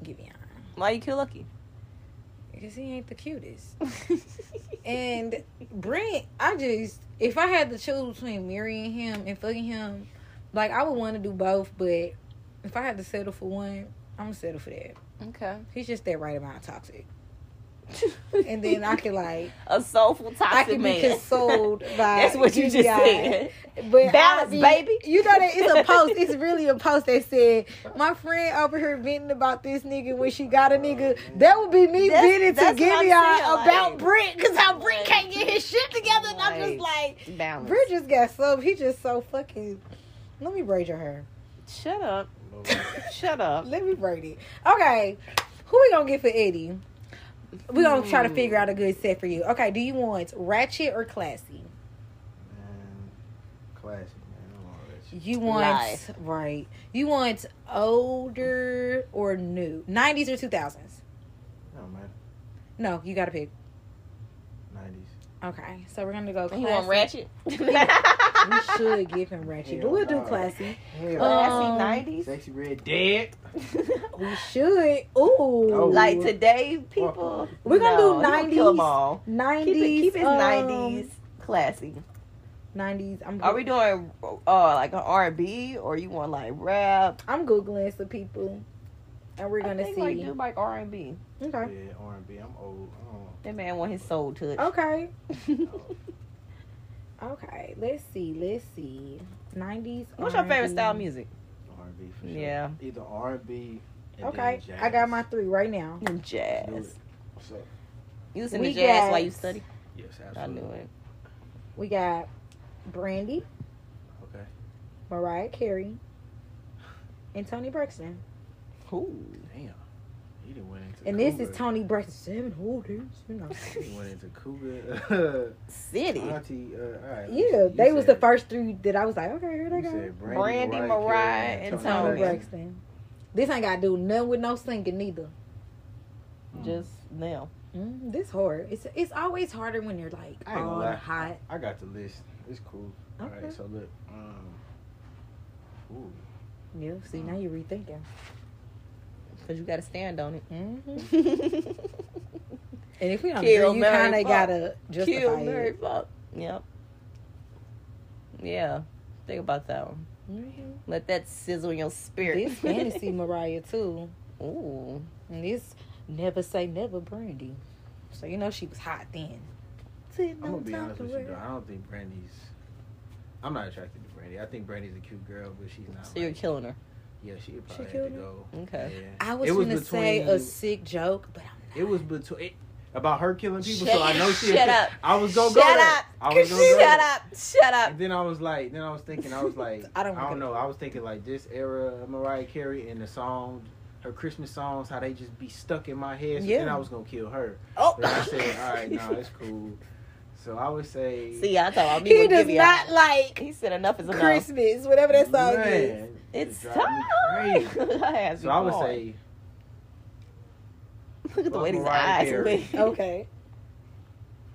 Giveon Why you kill Lucky? Because he ain't the cutest. And Brent, I just if I had to choose between marrying him and fucking him, like I would want to do both. But if I had to settle for one, I'm gonna settle for that. okay. He's just that right amount of toxic, and then I can like A soulful toxic I toxic can man. be consoled by. That's what you just said. But Balance, be- baby. You know that it's a post. It's really a post that said, "My friend over here venting about this nigga when she got a nigga." That would be me That's- venting to that's what I'm Gideon about like- Brent because how Brent like- can't get his shit together, and I'm just like, Balance. Brent just got so he just so fucking. Let me braid your hair. Shut up. Shut up. Let me braid it. Okay, who we gonna get for Eddie? We gonna try to figure out a good set for you. Okay, do you want ratchet or classy? Man, classic, man. Want. You want Life. right. You want older or new? Nineties or two thousands? No, man. No, you gotta pick. 90s. Okay, so we're gonna go You want ratchet? We should give him ratchet, but we'll do no. classy. Hell, Um, Classy 90s? Sexyy Red dead. We should. Ooh, Oh. Like today, people. We're gonna no, do you don't Kill 90s. them all. nineties. Keep it, keep it um, 90s classy. Nineties. I'm. Are we doing uh like an R and B or you want like rap? I'm googling some people, and we're gonna see. think see. like do like R and B. okay. Yeah, R&B. I'm old. I don't That man want his soul touched. Okay. know. Okay. Let's see. Let's see. Nineties. What's your favorite style of music? R&B for sure. Yeah. Either R&B. Okay, jazz. I got my three right now. Do Jazz. What's up? You listen We to jazz got- while you study? Yes, I absolutely. knew it. We got Brandy, Okay. Mariah Carey, and Toni Braxton. Ooh. Damn. He didn't went into And this is Toni Braxton. Seven whole days, you know. He went into Cougar. City. Auntie, uh, all right. Yeah, you they was the first three that I was like, okay, here they go. said Brandy, Mariah, Mariah, Carey, and Toni Toni. Braxton. This ain't got to do nothing with no singing neither. Mm. Just now. Mm, this hard. It's it's always harder when you're like I ain't lie. hot. I got the list. It's cool. All Okay. right, so look. Um, ooh. Yeah, see now you're rethinking. Because you got to stand on it. Mm-hmm. And if we don't Kill, agree, you kind of gotta justify Kill, it. marry, fuck. Yep. Yeah. Think about that one. Mhm. Let that sizzle in your spirit. This fantasy Mariah too. Ooh. And this never say never Brandy. So you know she was hot then. I'm gonna be honest with you, though. I don't think Brandy's. I'm not attracted to Brandy. I think Brandy's a cute girl, but she's not. So you're killing her. Yeah, she She probably had killed to go. Okay. Yeah. I was, It was gonna say a sick joke, but I'm not. It was between it, about her killing people, Shut- so I know she. shut up. I was gonna Shut go there. up. I was gonna go Shut there. up. Shut up. And then I was like, then I was thinking, I was like, I I don't I don't, know. I was thinking like this era of Mariah Carey and the song, her Christmas songs, how they just be stuck in my head. So then Yeah. I was gonna kill her. Oh. But I said, all right, no, it's cool. So I would say, See, I thought me He would does give not a- like He said enough is enough. Christmas, whatever that song is. man, It's it drive me time. crazy. So I would going. say, Look at the way these eyes Carey. Okay.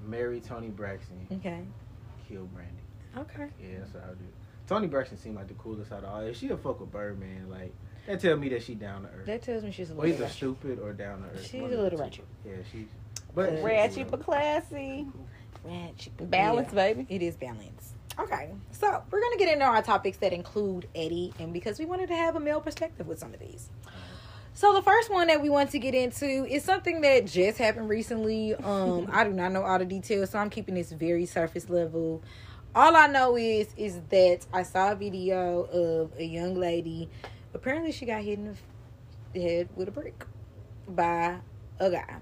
marry Toni Braxton, Okay. kill Brandy. Okay. Yeah, that's what I would do. Toni Braxton seemed like the coolest out of all. If she a fuck with Birdman, like that tell me that she down to earth. That tells me she's a Or little either ratchet. stupid or down to earth. She's a little two. ratchet. Yeah, she's. But she's Ratchet but classy. Balance, Yeah. baby. It is balance. Okay, so we're gonna get into our topics that include Eddie, and because we wanted to have a male perspective with some of these. So the first one that we want to get into is something that just happened recently. Um, I do not know all the details, so I'm keeping this very surface level. All I know is is that I saw a video of a young lady. Apparently, she got hit in the head with a brick by a guy.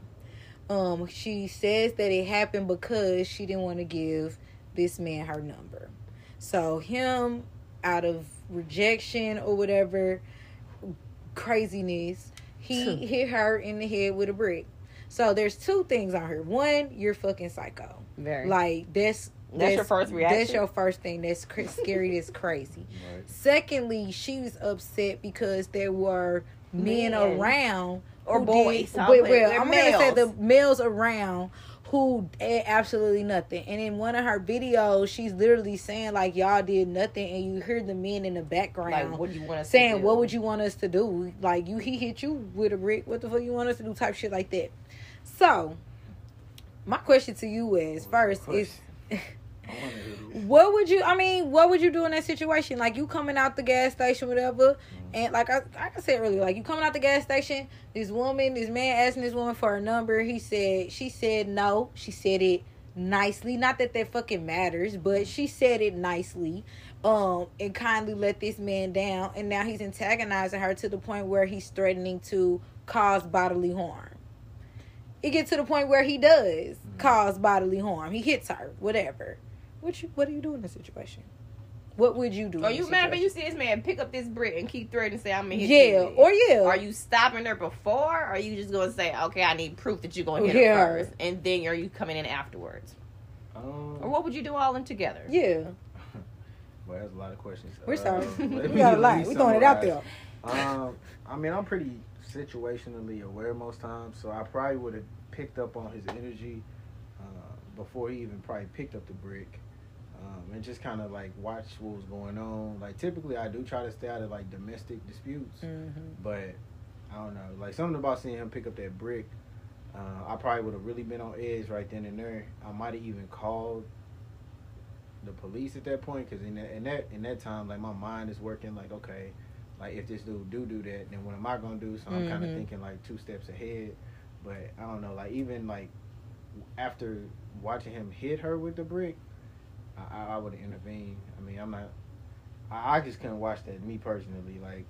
Um, she says that it happened because she didn't want to give this man her number. So him, out of rejection or whatever craziness, he hit her in the head with a brick. So there's two things on here. One, you're fucking psycho. Very. Like that's That's your first reaction? That's your first thing. That's cra- scary. that's crazy. Right. Secondly, she was upset because there were men, Men. around Or who boys. Well, well I'm gonna say the males. males around who did absolutely nothing. And in one of her videos, she's literally saying like y'all did nothing, and you hear the men in the background like, what do you want saying? "What would you want us to do?" Like you, he hit you with a brick. What the fuck you want us to do? Type shit like that. So, my question to you is first is. I wanna hear this. What would you? I mean, what would you do in that situation? Like you coming out the gas station, whatever, and like I, like I said earlier, like you coming out the gas station. This woman, this man asking this woman for a number. He said, she said no. She said it nicely. Not that that fucking matters, but she said it nicely, um, and kindly let this man down. And now he's antagonizing her to the point where he's threatening to cause bodily harm. It gets to the point where he does cause bodily harm. He hits her, whatever. What you what do you do in this situation? What would you do? Are you mad? But you see this man pick up this brick and keep threatening to say I'm gonna hit Yeah, you. with or yeah. Are you stopping her before? Or are you just gonna say, okay, I need proof that you're gonna hit Yeah. her first, and then are you coming in afterwards, Um, or what would you do all in together? Yeah, Well, that's a lot of questions. we're sorry. Um, we me- got a lot. me We throwing it out there. Um, I mean, I'm pretty situationally aware most times, so I probably would have picked up on his energy uh, before he even probably picked up the brick, um, and just kind of like watch what was going on. Like typically, I do try to stay out of like domestic disputes, Mm-hmm. but I don't know, like something about seeing him pick up that brick. Uh, I probably would have really been on edge right then and there. I might have even called the police at that point because in that, in that in that time, like my mind is working like, okay, like if this dude do do that, then what am I gonna do? So I'm kind of thinking like two steps ahead. But I don't know, like even like after watching him hit her with the brick, I, I, would have intervened. I mean, I'm not. I, I just couldn't watch that. Me personally, like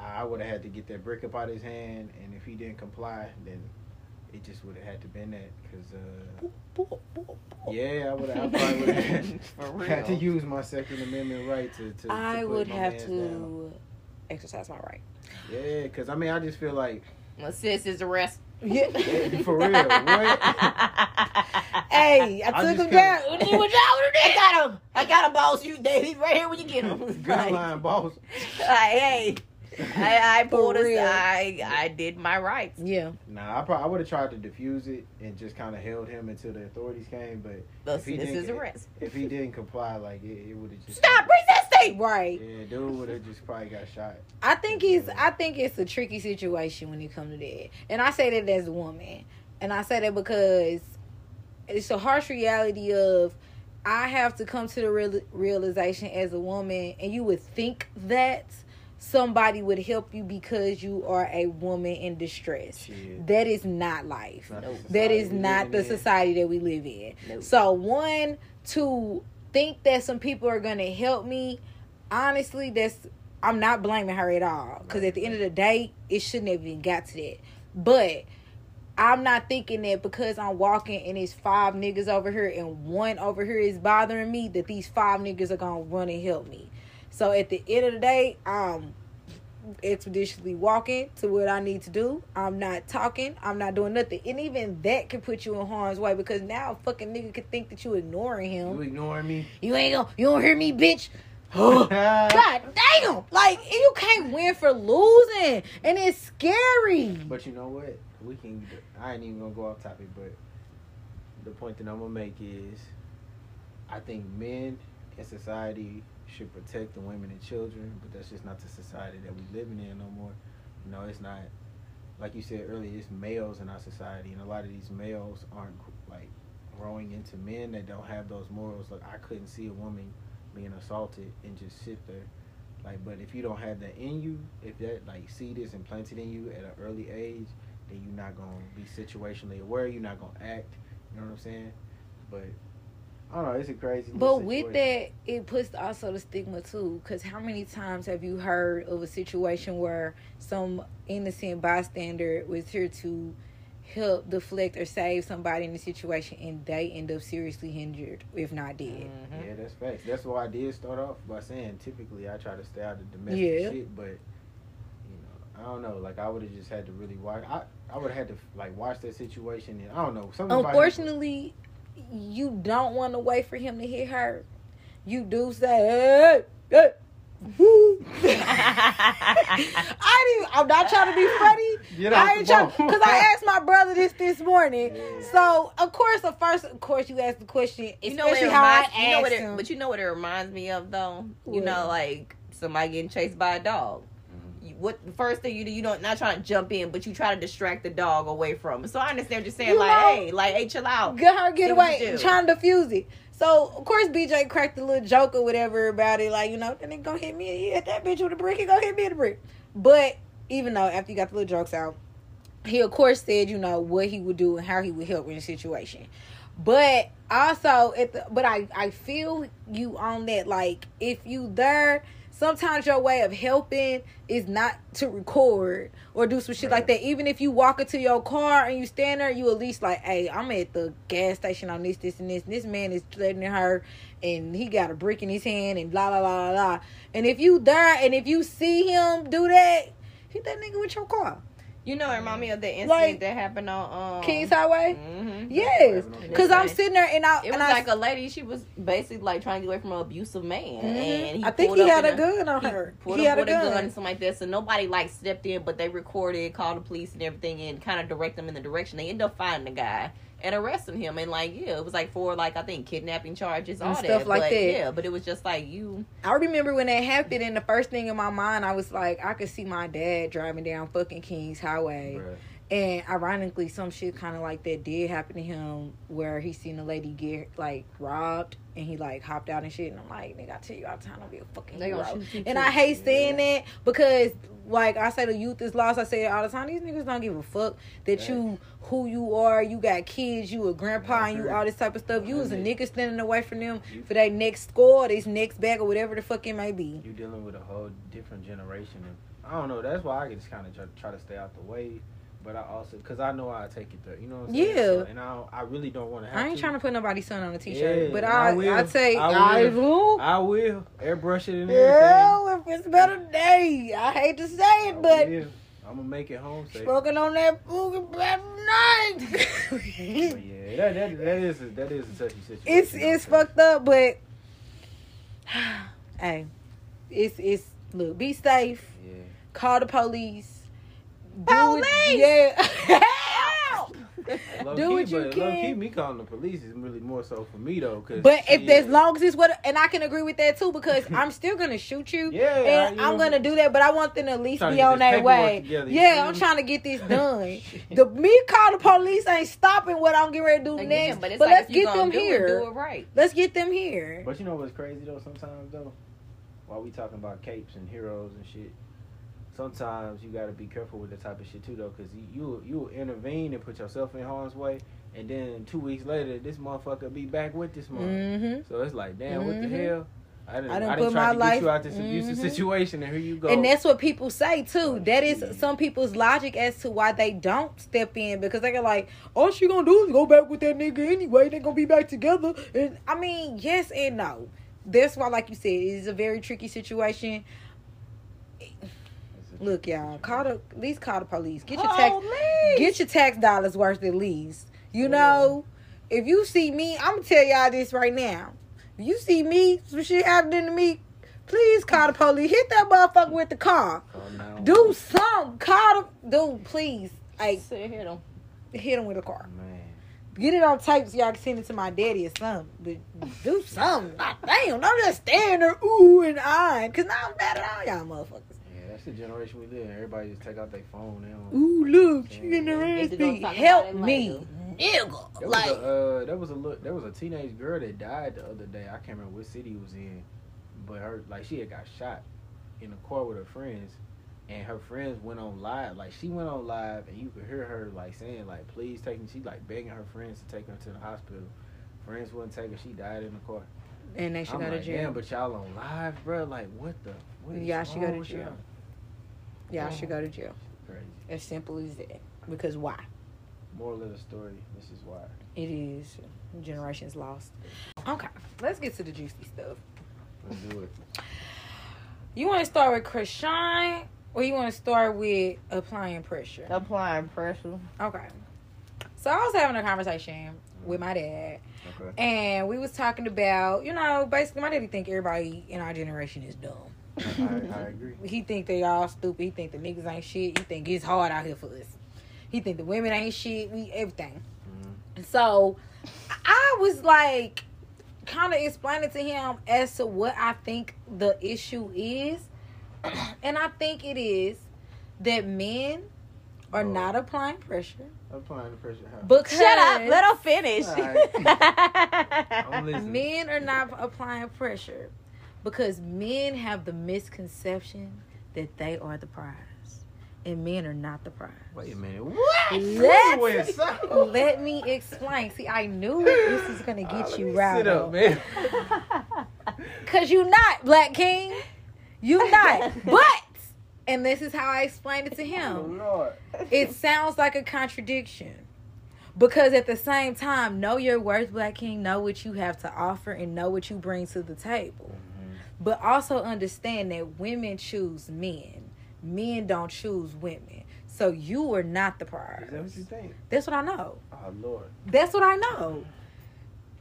I would have had to get that brick up out of his hand, and if he didn't comply, then it just would have had to been that. Cause uh, yeah, I would have. Probably would have had to use my Second Amendment right to. to I to would have to down. exercise my right. Yeah, because I mean, I just feel like, my sis is arrest. Yeah. yeah, for real, what? hey, I I took him down. kinda- What you what y'all? I got him. I got him, boss. You, Davey, right here when you get him. Good Like, line, boss. like, hey, I, I pulled For a. I, I did my rights. Yeah. Nah, I probably I would have tried to defuse it and just kind of held him until the authorities came. But Thus, If he this didn't is get- arrest. if he didn't comply, like it, it would have just Stop resisting. Right. Yeah, dude would have just probably got shot. I think he's I think it's a tricky situation when it comes to that. And I say that as a woman. And I say that because it's a harsh reality of I have to come to the real, realization as a woman and you would think that somebody would help you because you are a woman in distress. Shit. That is not life. Not the Nope. That society not the in. society that we live in. Nope. So one to think that some people are gonna help me, honestly, that's I'm not blaming her at all. Because at the end of the day, it shouldn't have even got to that. But I'm not thinking that because I'm walking and it's five niggas over here and one over here is bothering me that these five niggas are gonna run and help me. So at the end of the day, I'm expeditiously walking to what I need to do. I'm not talking. I'm not doing nothing. And even that can put you in harm's way because now a fucking nigga could think that you ignoring him. You ignoring me? You ain't gonna, you don't hear me, bitch. God damn! Like you can't win for losing, and it's scary. But you know what? We can. I ain't even gonna go off topic, but the point that I'm gonna make is, I think men in society should protect the women and children, but that's just not the society that we're living in no more. You know, it's not like you said earlier. It's males in our society, and a lot of these males aren't like growing into men that don't have those morals. Like I couldn't see a woman being assaulted and just sit there. Like, but if you don't have that in you, if that like seed is implanted in you at an early age, then you're not gonna be situationally aware. You're not gonna act. You know what I'm saying? But I don't know. It's a crazy. But with that, it puts also the stigma too. Because how many times have you heard of a situation where some innocent bystander was here to help deflect or save somebody in the situation and they end up seriously injured, if not dead? Mhm. Yeah, that's facts. That's why I did start off by saying typically I try to stay out of domestic Yeah. shit, but you know, I don't know. Like I would have just had to really watch. I I would have had to like watch that situation, and I don't know. Unfortunately, you don't want to wait for him to hit her. You do say, hey, hey. I didn't. I'm not trying to be funny. Get off I ain't trying because I asked my brother this this morning. Yeah. So of course, the first, of course, you asked the question, You know what it especially how I reminds, you know what it, him. but you know what it reminds me of though. You What? know, like somebody getting chased by a dog. You, what the first thing you do? You don't not trying to jump in, but you try to distract the dog away from it. So I understand what you're saying. You like, know- hey, like, hey, chill out. Get her get See away, trying to defuse it. So of course BJ cracked a little joke or whatever about it, like you know, then they gonna hit me. Hit that bitch with a brick. He gonna hit me with a brick. But even though after you got the little jokes out, he of course said you know what he would do and how he would help in the situation. But also at the but I I feel you on that like if you there sometimes your way of helping is not to record or do some shit like that. Even if you walk into your car and you stand there, you at least like, hey, I'm at the gas station on this, this, and this. And this man is threatening her, and he got a brick in his hand, and blah blah blah blah. blah. And if you there, and if you see him do that, hit that nigga with your car, You know, it remind me of the incident Like, that happened on um, Kings Highway. hmm Yes, because I'm sitting there and I It was and I, like a lady. She was basically like trying to get away from an abusive man, Mhm. and he I think he had a gun on he her. He had a with a gun. gun. and something like that. So nobody like stepped in, but they recorded, called the police and everything, and kind of direct them in the direction. They end up finding the guy and arresting him, and like yeah, it was like for like I think kidnapping charges, all And that stuff like but, that. Yeah, but it was just like you. I remember when that happened, and the first thing in my mind, I was like, I could see my dad driving down fucking Kings Highway. Bruh. And ironically, some shit kind of like that did happen to him, where he seen a lady get like robbed, and he like hopped out and shit. And I'm like, nigga, I tell you all the time, don't be a fucking They gonna hero. shoot And. I hate saying that because, like I say, the youth is lost. I say it all the time. These niggas don't give a fuck that you who you are. You got kids. You a grandpa, and you all this type of stuff. You was a nigga standing away from them for that next score, this next bag, or whatever the fuck it may be. you dealing with a whole different generation. And I don't know. That's why I just kind of try, try to stay out the way. But I also because I know I take it there. You know what I'm Yeah. So, and I I really don't want to have. I ain't to. trying to put nobody's son on a t-shirt, Yeah, but I I, will. I'd say I I will. will. I will airbrush it and everything. If it's better day. I hate to say I it, but will. I'm gonna make it home safe. smoking on that fucking better night. Yeah, that, that, that is a, that is a touchy situation. it's it's fucked up, but hey, it's it's look. Be safe. Yeah. Call the police. Do Police! It, yeah. Help! Low Do key, what you but Low key, can. me calling the police is really more so for me though. Cause But if shit, as long as it's what, and I can agree with that too, because I'm still gonna shoot you, yeah, I- and you I'm know, gonna do that. But I want them to at least be on their way. together, Yeah, I'm trying to get this done. the me call the police ain't stopping what I'm getting ready to do Again, next. but it's but like let's if get them do here. It, do it right. Let's get them here. But you know what's crazy though? Sometimes though, while we talking about capes and heroes and shit, sometimes you gotta be careful with the type of shit too though, because you you intervene and put yourself in harm's way, and then two weeks later this motherfucker be back with this mother. hmm So it's like, damn, what the Mhm. hell? I didn't, I I didn't put try my to life- get you out this abusive Mhm. situation, and here you go. And that's what people say too. Oh, That is some people's logic as to why they don't step in because they're like, all she gonna do is go back with that nigga anyway. They're gonna be back together. And I mean, yes and no. That's why, like you said, it is a very tricky situation. It's a Look, y'all, call the at least call the police. Get your tax Police! get your tax dollars worth at least. You Yeah. know, if you see me, I'm gonna tell y'all this right now. If you see me, some shit happening to me, please call the police. Hit that motherfucker with the car. Oh, Calm down. Do something. Call the dude, please. Like Sit hit him. hit him with a car. man. Get it on tape so y'all can send it to my daddy or something. But do something. Not damn. Don't just stand there ooh and eyeing. Cause now I'm mad at all y'all motherfuckers. Yeah, that's the generation we live in. Everybody just take out their phone now. Ooh, look, she in the They just raspy. don't talk about Help me, later. nigga. There was Like, a uh, there was a look, there was a teenage girl that died the other day. I can't remember what city it was in, but her like she had got shot in the car with her friends, and her friends went on live. Like she went on live, and you could hear her like saying like, "Please take me." She like begging her friends to take her to the hospital. Friends wouldn't take her. She died in the car. and they should I'm go to jail. damn, but y'all on live, bro. Like, what the? What is Y'all should go wrong to with jail. Y'all? Y'all should go to jail. Crazy. As simple as that. Because why? Moral of the story. This is why. It is generations lost. Okay, let's get to the juicy stuff. Let's do it. You want to start with Chrisean, or you want to start with applying pressure? Applying pressure. Okay. So I was having a conversation with my dad, Okay. and we was talking about, you know, basically my daddy think everybody in our generation is dumb. I, I agree. He think they all stupid. He think the niggas ain't shit. He think it's hard out here for us. He think the women ain't shit. We everything. Mhm. So I was like kind of explaining to him as to what I think the issue is. and I think it is that men are Oh. not applying pressure. Applying the pressure. How? Because Shut up. Let her finish. I'm men are not applying pressure because men have the misconception that they are the prize. And men are not the prize. Wait a minute. What? Wait. Let me explain. See, I knew this is gonna Ah, get let you riled Sit up, man. Cause you're not Black King. you're not. but and this is how I explained it to Oh, him. Lord. It sounds like a contradiction. Because at the same time, know your worth, Black King, know what you have to offer and know what you bring to the table. But also understand that women choose men. Men don't choose women. So you are not the Is that what prize. you think? That's what I know. Oh, Lord. That's what I know.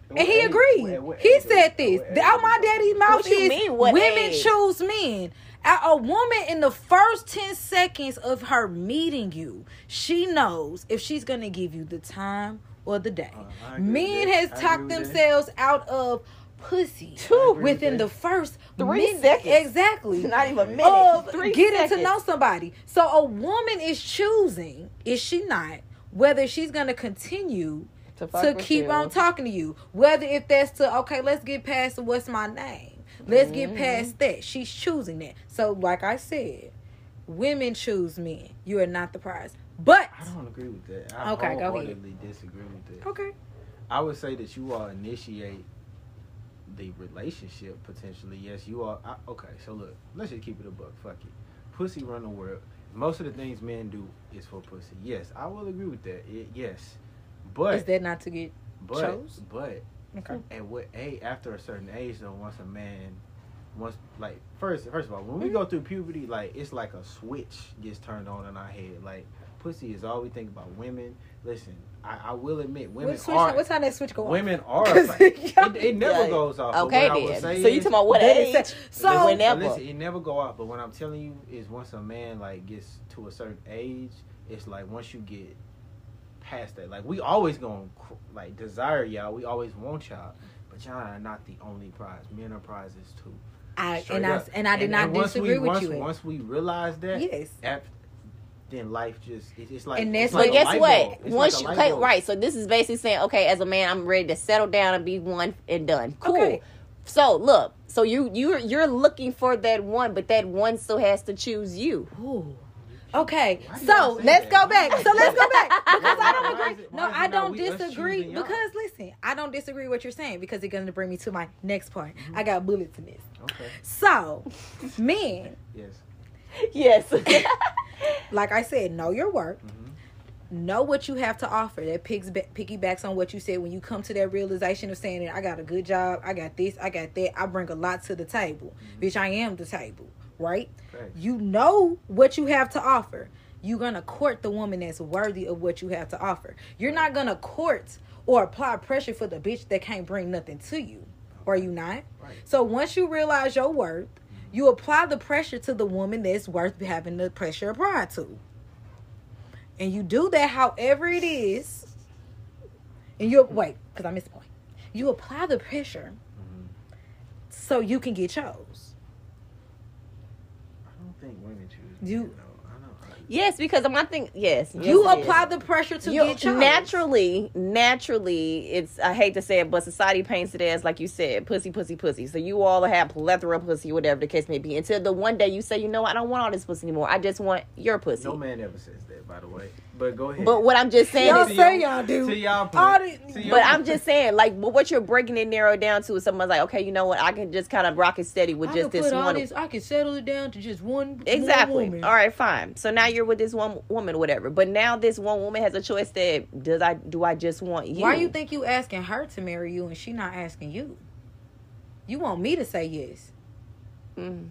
What And he age- agreed. what- what he age said this. what age Out my daddy's mouth What you mean, what women age? choose men. A a woman in the first 10 seconds of her meeting you, she knows if she's going to give you the time or the day. Uh, I agree with Men has talked with that. themselves out of pussy I agree with within the first Three min- seconds. Exactly. Not even a minute. Of Three getting seconds. to know somebody. So a woman is choosing, is she not, whether she's going to continue fuck to keep you. on talking to you. Whether if that's to okay, let's get past what's my name. Let's get Mhm. past that. She's choosing that. So like I said, women choose men. You are not the prize. But I don't agree with that. I Okay, go ahead. disagree with that. okay. I would say that you all initiate the relationship potentially. Yes, you are. I, okay, so look, let's just keep it a buck. Fuck it. Pussy run the world. Most of the things men do is for pussy. Yes, I will agree with that. It, yes, but Is that not to get but chose? but okay? at what age? After a certain age, though, once a man, once like first first of all, when we Mm-hmm. go through puberty, like it's like a switch gets turned on in our head. Like pussy is all we think about. Women, listen, I, I will admit, women What, switch, are what time that switch go on? women are. 'Cause it, it never Yeah. goes off. Okay, what I then. say So you talking about what age? say- So When but Never. listen, it never go off. But what I'm telling you is, once a man like gets to a certain age, it's like once you get past that, like we always gonna like desire y'all. We always want y'all, but y'all are not the only prize. Men are prizes too. I Straight and I and I did not once disagree we, with once, you. Once we realize that, yes. af- then life just it, it's like. And it's that's But a guess what? bulb. Once like you light okay, right. So this is basically saying, okay, as a man, I'm ready to settle down and be one and done. Cool. Okay. So look, so you you're you're looking for that one, but that one still has to choose you. Ooh. Okay, so let's that? go back. So let's go back because I don't agree. it- No, why is it I don't disagree because listen, I don't disagree with what you're saying because it's gonna bring me to my next point. Mm-hmm. I got bullets in this. Okay. So, men, Yes. Yes. like I said, know your worth. hmm Know what you have to offer. That picks ba- piggybacks on what you said when you come to that realization of saying that I got a good job, I got this, I got that. I bring a lot to the table, bitch. I am the table, right? You know what you have to offer. You're gonna court the woman that's worthy of what you have to offer. You're not gonna court or apply pressure for the bitch that can't bring nothing to you. Are you not? Right. So once you realize your worth, you apply the pressure to the woman that's worth having the pressure applied to. And you do that however it is. And you wait, because I missed the point. You apply the pressure Mhm. so you can get chose. I don't think women choose. You- men, though. I know. Yes, because my thing. Yes. yes you it is. apply the pressure to You- get chose. naturally, naturally, it's I hate to say it, but society paints it as like you said, pussy, pussy, pussy. So you all have plethora of pussy, whatever the case may be, until the one day you say, you know, I don't want all this pussy anymore. I just want your pussy. No man ever says that, by the way. But go ahead. But what I'm just saying Y'all is, To say your- y'all do. To y'all point. the- To your but I'm just saying, like, but what you're breaking it narrowed down to is someone's like, okay, you know what, I can just kind of rock it steady with I just this one. this. I can settle it down to just one. Exactly. One woman. All right, fine. So now you're with this one woman, whatever. But now this one woman has a choice that does I do I just want you? Why you think you asking her to marry you and she not asking you? You want me to say yes, Mm.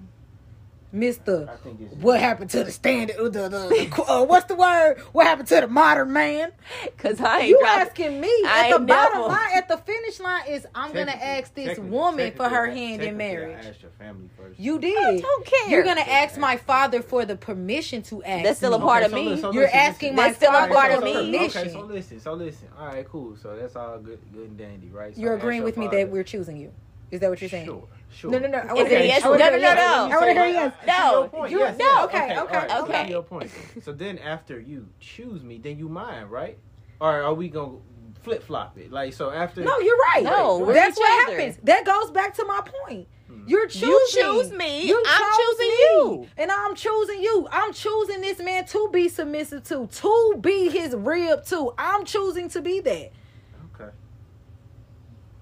Mister? I think it's What happened to the standard? uh, The, the, the uh, what's the word? What happened to the modern man? Cause I ain't You dropping- asking me I at the bottom never- line, at the finish line is I'm gonna ask this woman for her hand in technically, I marriage. asked your family first. You I did. don't care. You're gonna ask my father for the permission to ask. That's still a me. part of me. li- so You're listen, asking listen. my That's still a father part for of me. permission. Okay, so listen, so listen. All right, cool. So that's all good, good and dandy, right? So You're agreeing with me father- that we're choosing you. Is that what you're saying? Sure, sure. No, no, no. I Is wanna it hear yes? I wanna No, hear no, no, yes. no. I want to hear yes. Your No. point, You- yes, no, yes. okay, okay, right, so okay. your point. So then after you choose me, then you mine, right? Or are we gonna flip flop it? Like so after No, you're right. No, we're that's what other. happens. That goes back to my point. Hmm. You're choosing. You choose me, You I'm chose choosing me. you. and I'm choosing you. I'm choosing this man to be submissive to, to be his rib to. I'm choosing to be that.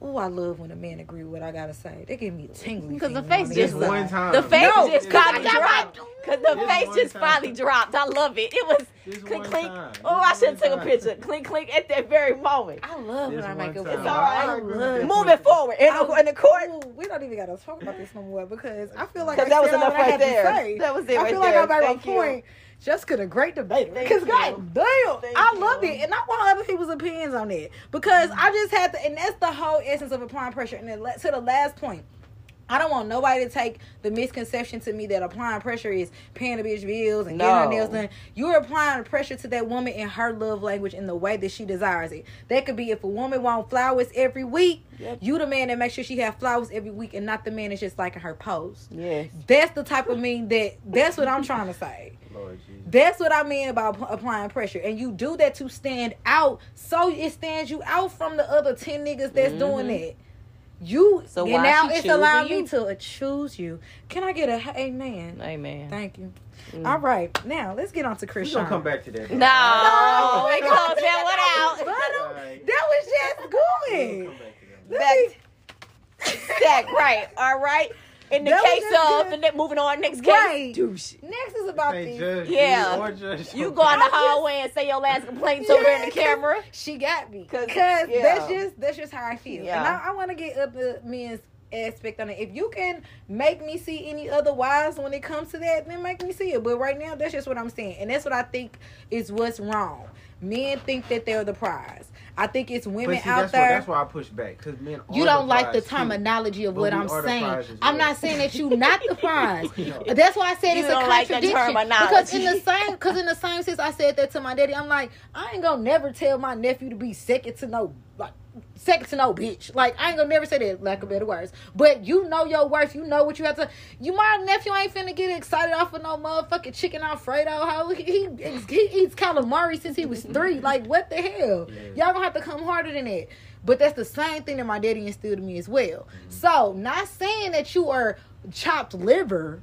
Okay. Oh, I love when a man agree with what I gotta say. They give me tingling. Because the face just one time. The face No, just I finally got dropped. Cause the Just face just time. finally dropped. I love it. It was Just clink clink. time. Oh, I should have took a picture. Clink clink at that very moment. I love when I make a. It's all right. I Moving forward in the, in the court. Ooh, we don't even gotta talk about this no more because I feel like I that was enough I right there. That was it I right feel there. like I made Thank my you. point. Jessica, the great debater. Because. God damn, Thank I you. loved it, and I want other people's opinions on it because I just had to, and that's the whole essence of applying pressure. And then to the last point. I don't want nobody to take the misconception to me that applying pressure is paying the bitch bills and getting her No. nails done. You're applying pressure to that woman in her love language in the way that she desires it. That could be if a woman want flowers every week, Yep. you the man that makes sure she have flowers every week and not the man that's just liking her post. Yes. That's the type of mean that that's what I'm trying to say. Lord Jesus. That's what I mean about p- applying pressure. And you do that to stand out so it stands you out from the other 10 niggas that's doing Mhm. That. You So and now it's choosing allowing you? me to choose you. Can I get a amen? Amen. Thank you. Mm. All right, now let's get on to We Chris. gonna come back to that. No, No, we we close gonna that one out. But All right. that was just We'll good. come back to that. Back- Stack, right. All right. In the That case of good. the moving on next Right. case, douche. Next is about Can't this. Yeah. judge You go in the I'm just- hallway and say your last complaints over there in the camera. She got me 'Cause- because yeah. that's just that's just how I feel. Yeah. And I, I want to get up the men's aspect on it. If you can make me see any otherwise when it comes to that, then make me see it. But right now, that's just what I'm saying, and that's what I think is what's wrong. Men think that they're the prize. I think it's women see, out that's Why, there. that's why I push back because men. you don't like the prize, too. terminology of what I'm saying. prize I'm well. not saying that you not the prize. No. That's why I said You it's a don't like the contradiction. because in the same, because in the same sense, I said that to my daddy. I'm like, I ain't gonna never tell my nephew to be second to no, to no bitch. Like I ain't gonna never say that, lack of better words. But you know your worth. You know what you have to. You my nephew ain't finna get excited off of no motherfucking chicken Alfredo. How he he, he eats calamari since he was three. Like what the hell? Y'all gonna have to come harder than that. But that's the same thing that my daddy instilled in me as well. Mm-hmm. So, not saying that you are chopped liver.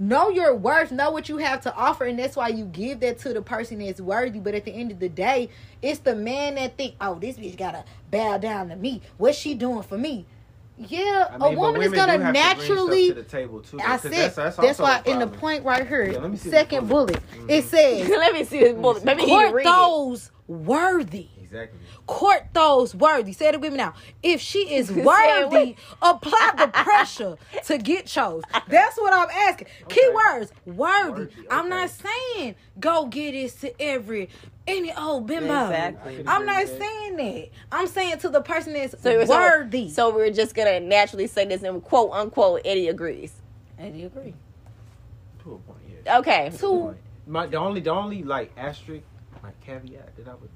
Know your worth, know what you have to offer, and that's why you give that to the person that's worthy. But at the end of the day, it's the man that think, oh, this bitch gotta bow down to me. What's she doing for me? Yeah, I a mean, but woman is gonna do have to naturally to the table too. I said that's, that's, that's, why in the point right here, Yeah, let me see the second bullet. bullet, it mm-hmm. says Let me see this bullet. Maybe he can court read it. those worthy. Exactly. Court those worthy. Say it with me now. If she is worthy, apply the pressure to get chose. That's what I'm asking. Okay. Keywords worthy. Worthy, I'm not saying go get it to every any old bimbo. Exactly. I'm not saying that. I'm saying to the person that's So, so- worthy. So, we're just gonna naturally say this and quote unquote Eddie agrees. Eddie agree. To a point, yeah. Okay. To a point. My the only the only like asterisk, my caveat that I would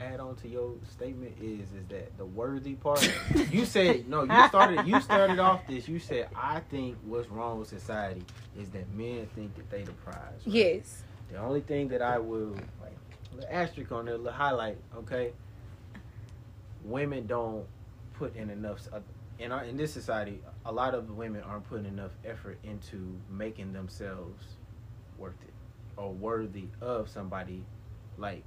add on to your statement is is that the worthy part. you said no. You started you started off this. You said I think what's wrong with society is that men think that they the prize. right? yes. The only thing that I will like the asterisk on there, the highlight, okay. Women don't put in enough. Uh, in our in this society, a lot of women aren't putting enough effort into making themselves worth it or worthy of somebody, like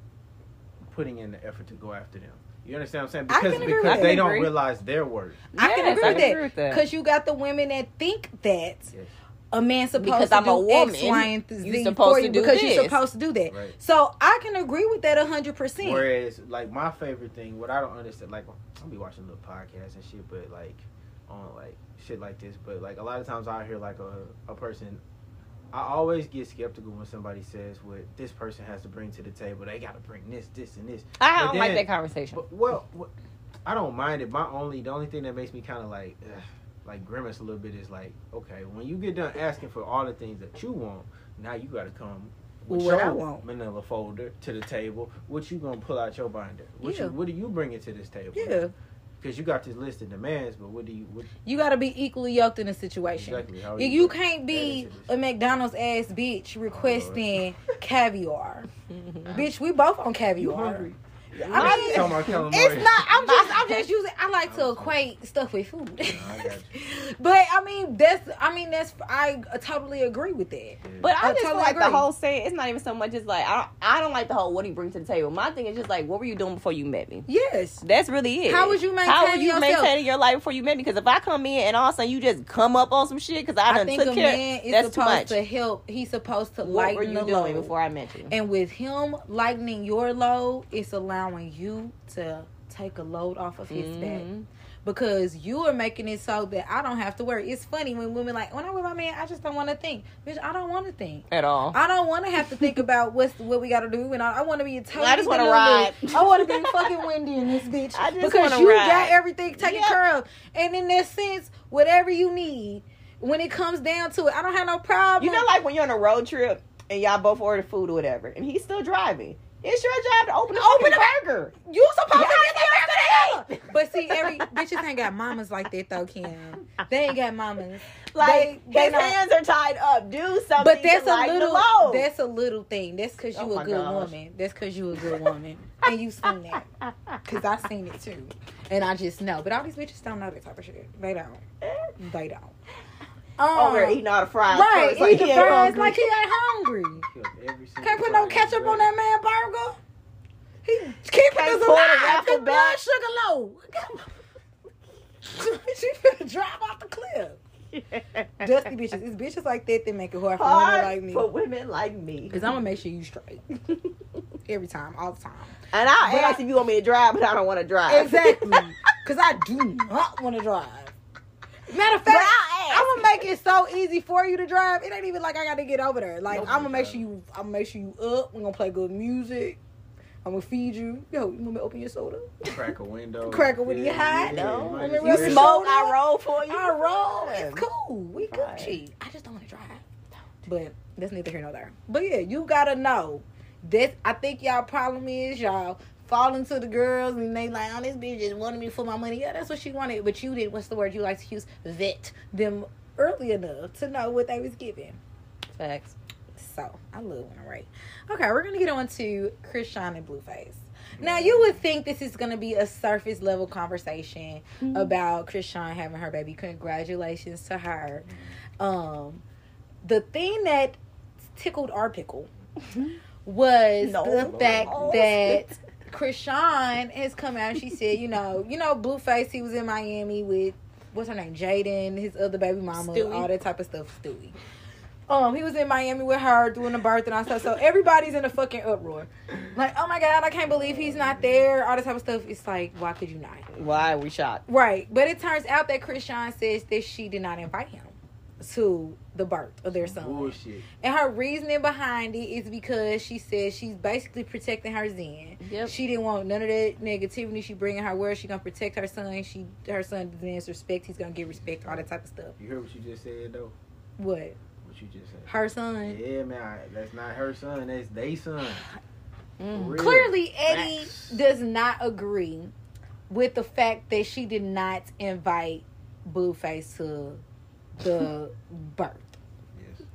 putting in the effort to go after them. You understand what I'm saying? I Because can because with they don't Agree. realize their worth. I can agree I with can that. agree with that. Because you got the women that think that Yes. a man's supposed Because to I'm do a woman, X, Y, and Z you supposed for to you do because this. you're supposed to do that. Right. So I can agree with that hundred percent. Whereas, like my favorite thing, what I don't understand, like I'll be watching little podcasts and shit, but like on like shit like this, but like a lot of times I hear like a a person. I always get skeptical when somebody says what this person has to bring to the table. They got to bring this, this, and this. I But don't like that conversation. But well, what, I don't mind it. My only, the only thing that makes me kind of like, ugh, like grimace a little bit is like, okay, when you get done asking for all the things that you want, now you got to come with What I your want. manila folder to the table. What you gonna pull out your binder? What Yeah. you, what are you bringing to this table? Yeah, Because you got this list of demands, but what do you? What, you got to be equally yoked in a situation. exactly? How You, you can't be a? McDonald's ass bitch oh, requesting caviar. bitch, we both on You caviar. Hungry? I mean, Talking about calamari. it's not. I'm just. I'm just using. I like to equate stuff with food. I but I mean, that's. I mean, that's. I totally agree with that. Yeah. But I I just totally like the whole saying it's not even so much as like I don't, I don't like the whole what do you bring to the table. My thing is just like what were you doing before you met me? Yes. That's really it. How was you How were maintaining you yourself? maintaining your life before you met me? Because if I come in and all of a sudden you just come up on some shit because I I done think took a care, man is that's too supposed much. to help. He's supposed to what lighten were you the doing load. before I met you? And with him lightening your load, it's allowing you to take a load off of his back. Mhm. Because you are making it so that I don't have to worry. It's funny when women like when I'm with my man, I just don't want to think. Bitch, I don't want to think. At all. I don't want to have to think about what's what we got to do, and I, I want to be a totally. I just wanna ride. I want to be fucking windy in this bitch I just because you ride. got everything taken Yep. care of, and in that sense, whatever you need, when it comes down to it, I don't have no problem. You know, like when you're on a road trip and y'all both order food or whatever, and he's still driving. It's your job to open the Open open the burger. You supposed Yeah, to get the yeah, burger to But see, every bitches ain't got mamas like that though, Kim. They ain't got mamas. Like They- they his don't- hands are tied up. Do something. But that's to a little. That's a little thing. That's because you Oh a good gosh. woman. That's because you a good woman, and you seen that. Cause I seen it too, and I just know. But all these bitches don't know that type of shit. They don't. They don't. Um, over there eating all the fries. right? first, like eat the he ain't fries hungry. like he ain't hungry. Killed every single Can't put no ketchup on that man burger. He keeping Can't us pour the alive. raffle His blood sugar low. she finna drive off the cliff. Dusty bitches. It's bitches like that that make it hard for women Hard like me. for women like me. Cause I'm gonna make sure you straight every time, all the time. And I'll But ask I- if you want me to drive, but I don't want to drive. Exactly. Cause I do not want to drive. Matter of fact, I'll ask. I'm gonna make it so easy for you to drive. It ain't even like I got to get over there. Like Nope. I'm gonna make sure you. I'm gonna make sure you up. We're gonna play good music. I'm gonna feed you. Yo, you want me to open your soda? Crack a window. Crack it when you hot, though. might I mean, You slow. smoke, I roll for you. I roll. It's cool. We Right. Gucci. I just don't want to drive. But that's neither here nor there. But yeah, you gotta know This I think y'all problem is y'all fall into the girls and they like, oh, this bitch just wanted me for my money. Yeah, that's what she wanted. But you did. What's the word you like to use? Vet them early enough to know what they was giving. Facts. So I love when I write. Okay, we're gonna get on to Chrisean and Blueface. Now you would think this is gonna be a surface level conversation mm-hmm. about Chrisean having her baby. Congratulations to her. Mm-hmm. Um, the thing that tickled our pickle mm-hmm. was No. the fact that Chrisean has come out and she said, you know, you know, Blueface, he was in Miami with what's her name, Jaidyn, his other baby mama, Stewie. all that type of stuff, Stewie. Um, he was in Miami with her doing the birth and all stuff. So everybody's in a fucking uproar. Like, oh my god, I can't believe he's not there. All this type of stuff. It's like, why could you not? Why are we shocked? Right. But it turns out that Chrisean says that she did not invite him to the birth of their son. Bullshit. And her reasoning behind it is because she says she's basically protecting her Zen. Yep. She didn't want none of that negativity. She bringing her where she gonna protect her son. She her son demands respect. He's gonna get respect. All that type of stuff. You heard what you just said though? What? What you just said. Her son. Yeah, man. I, that's not her son. That's they son. Mm. Clearly, Eddie Facts. does not agree with the fact that she did not invite Blueface to the birth. Yes.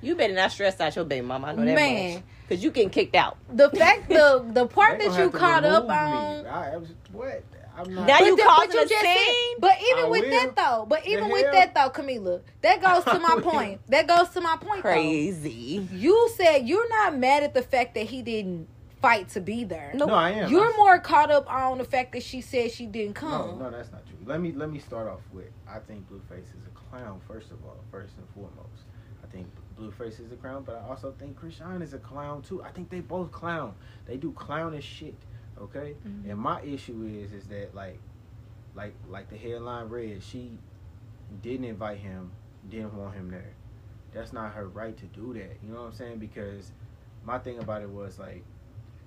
You better not stress out your baby mama. I know that Man. much. Because you getting kicked out. The fact the the part that you caught up me. on. I, I was, what? I'm not. Now you the- causing a just scene? but even I with will. that though, but The even with hell? that though, Camila, that goes to my point. That goes to my point. Though. Crazy. You said you're not mad at the fact that he didn't fight to be there. Nope. no, I am. You're I'm- more caught up on the fact that she said she didn't No, come. no, that's not true. Let me let me start off with I think Blueface is a clown. First of all, first and foremost, I think Blueface is a clown, but I also think Chrisean is a clown too. I think they both clown. They do clownish shit. Okay, Mhm. and my issue is is that like, like like the headline read, she didn't invite him, didn't want him there. That's not her right to do that. You know what I'm saying? Because my thing about it was like,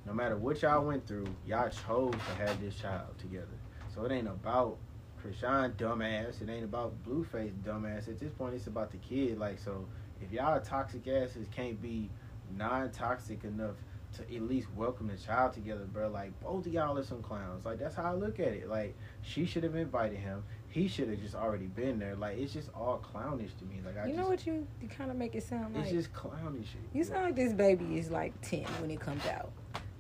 no matter what y'all went through, y'all chose to have this child together. So it ain't about Chrisean dumbass. It ain't about Blueface dumbass. At this point, it's about the kid. Like, so if y'all toxic asses can't be non-toxic enough to at least welcome the child together, bro, like both of y'all are some clowns. Like that's how I look at it. Like she should have invited him. He should have just already been there. Like it's just all clownish to me. Like I You just, know what you, you kind of make it sound like. it's just clownish. you sound like this baby is like ten when it comes out.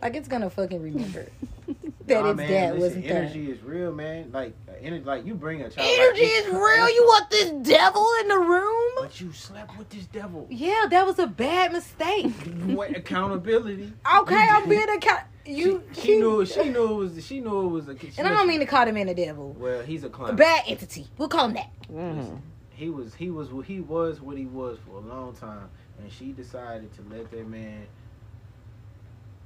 Like it's gonna fucking remember that Nah, its man, dad listen, wasn't there. energy is real, man. Like uh, energy, like you bring a child. Energy like, is real. You want this devil in the room? But you slept with this devil. Yeah, that was a bad mistake. what accountability? Okay, I'm being account. You, she, she knew. She knew it was. She knew it was a. She and I don't mean to call him in a devil. Well, he's a A bad entity. We'll call him that. Mhm. He was. He was. He was what he was for a long time, and she decided to let that man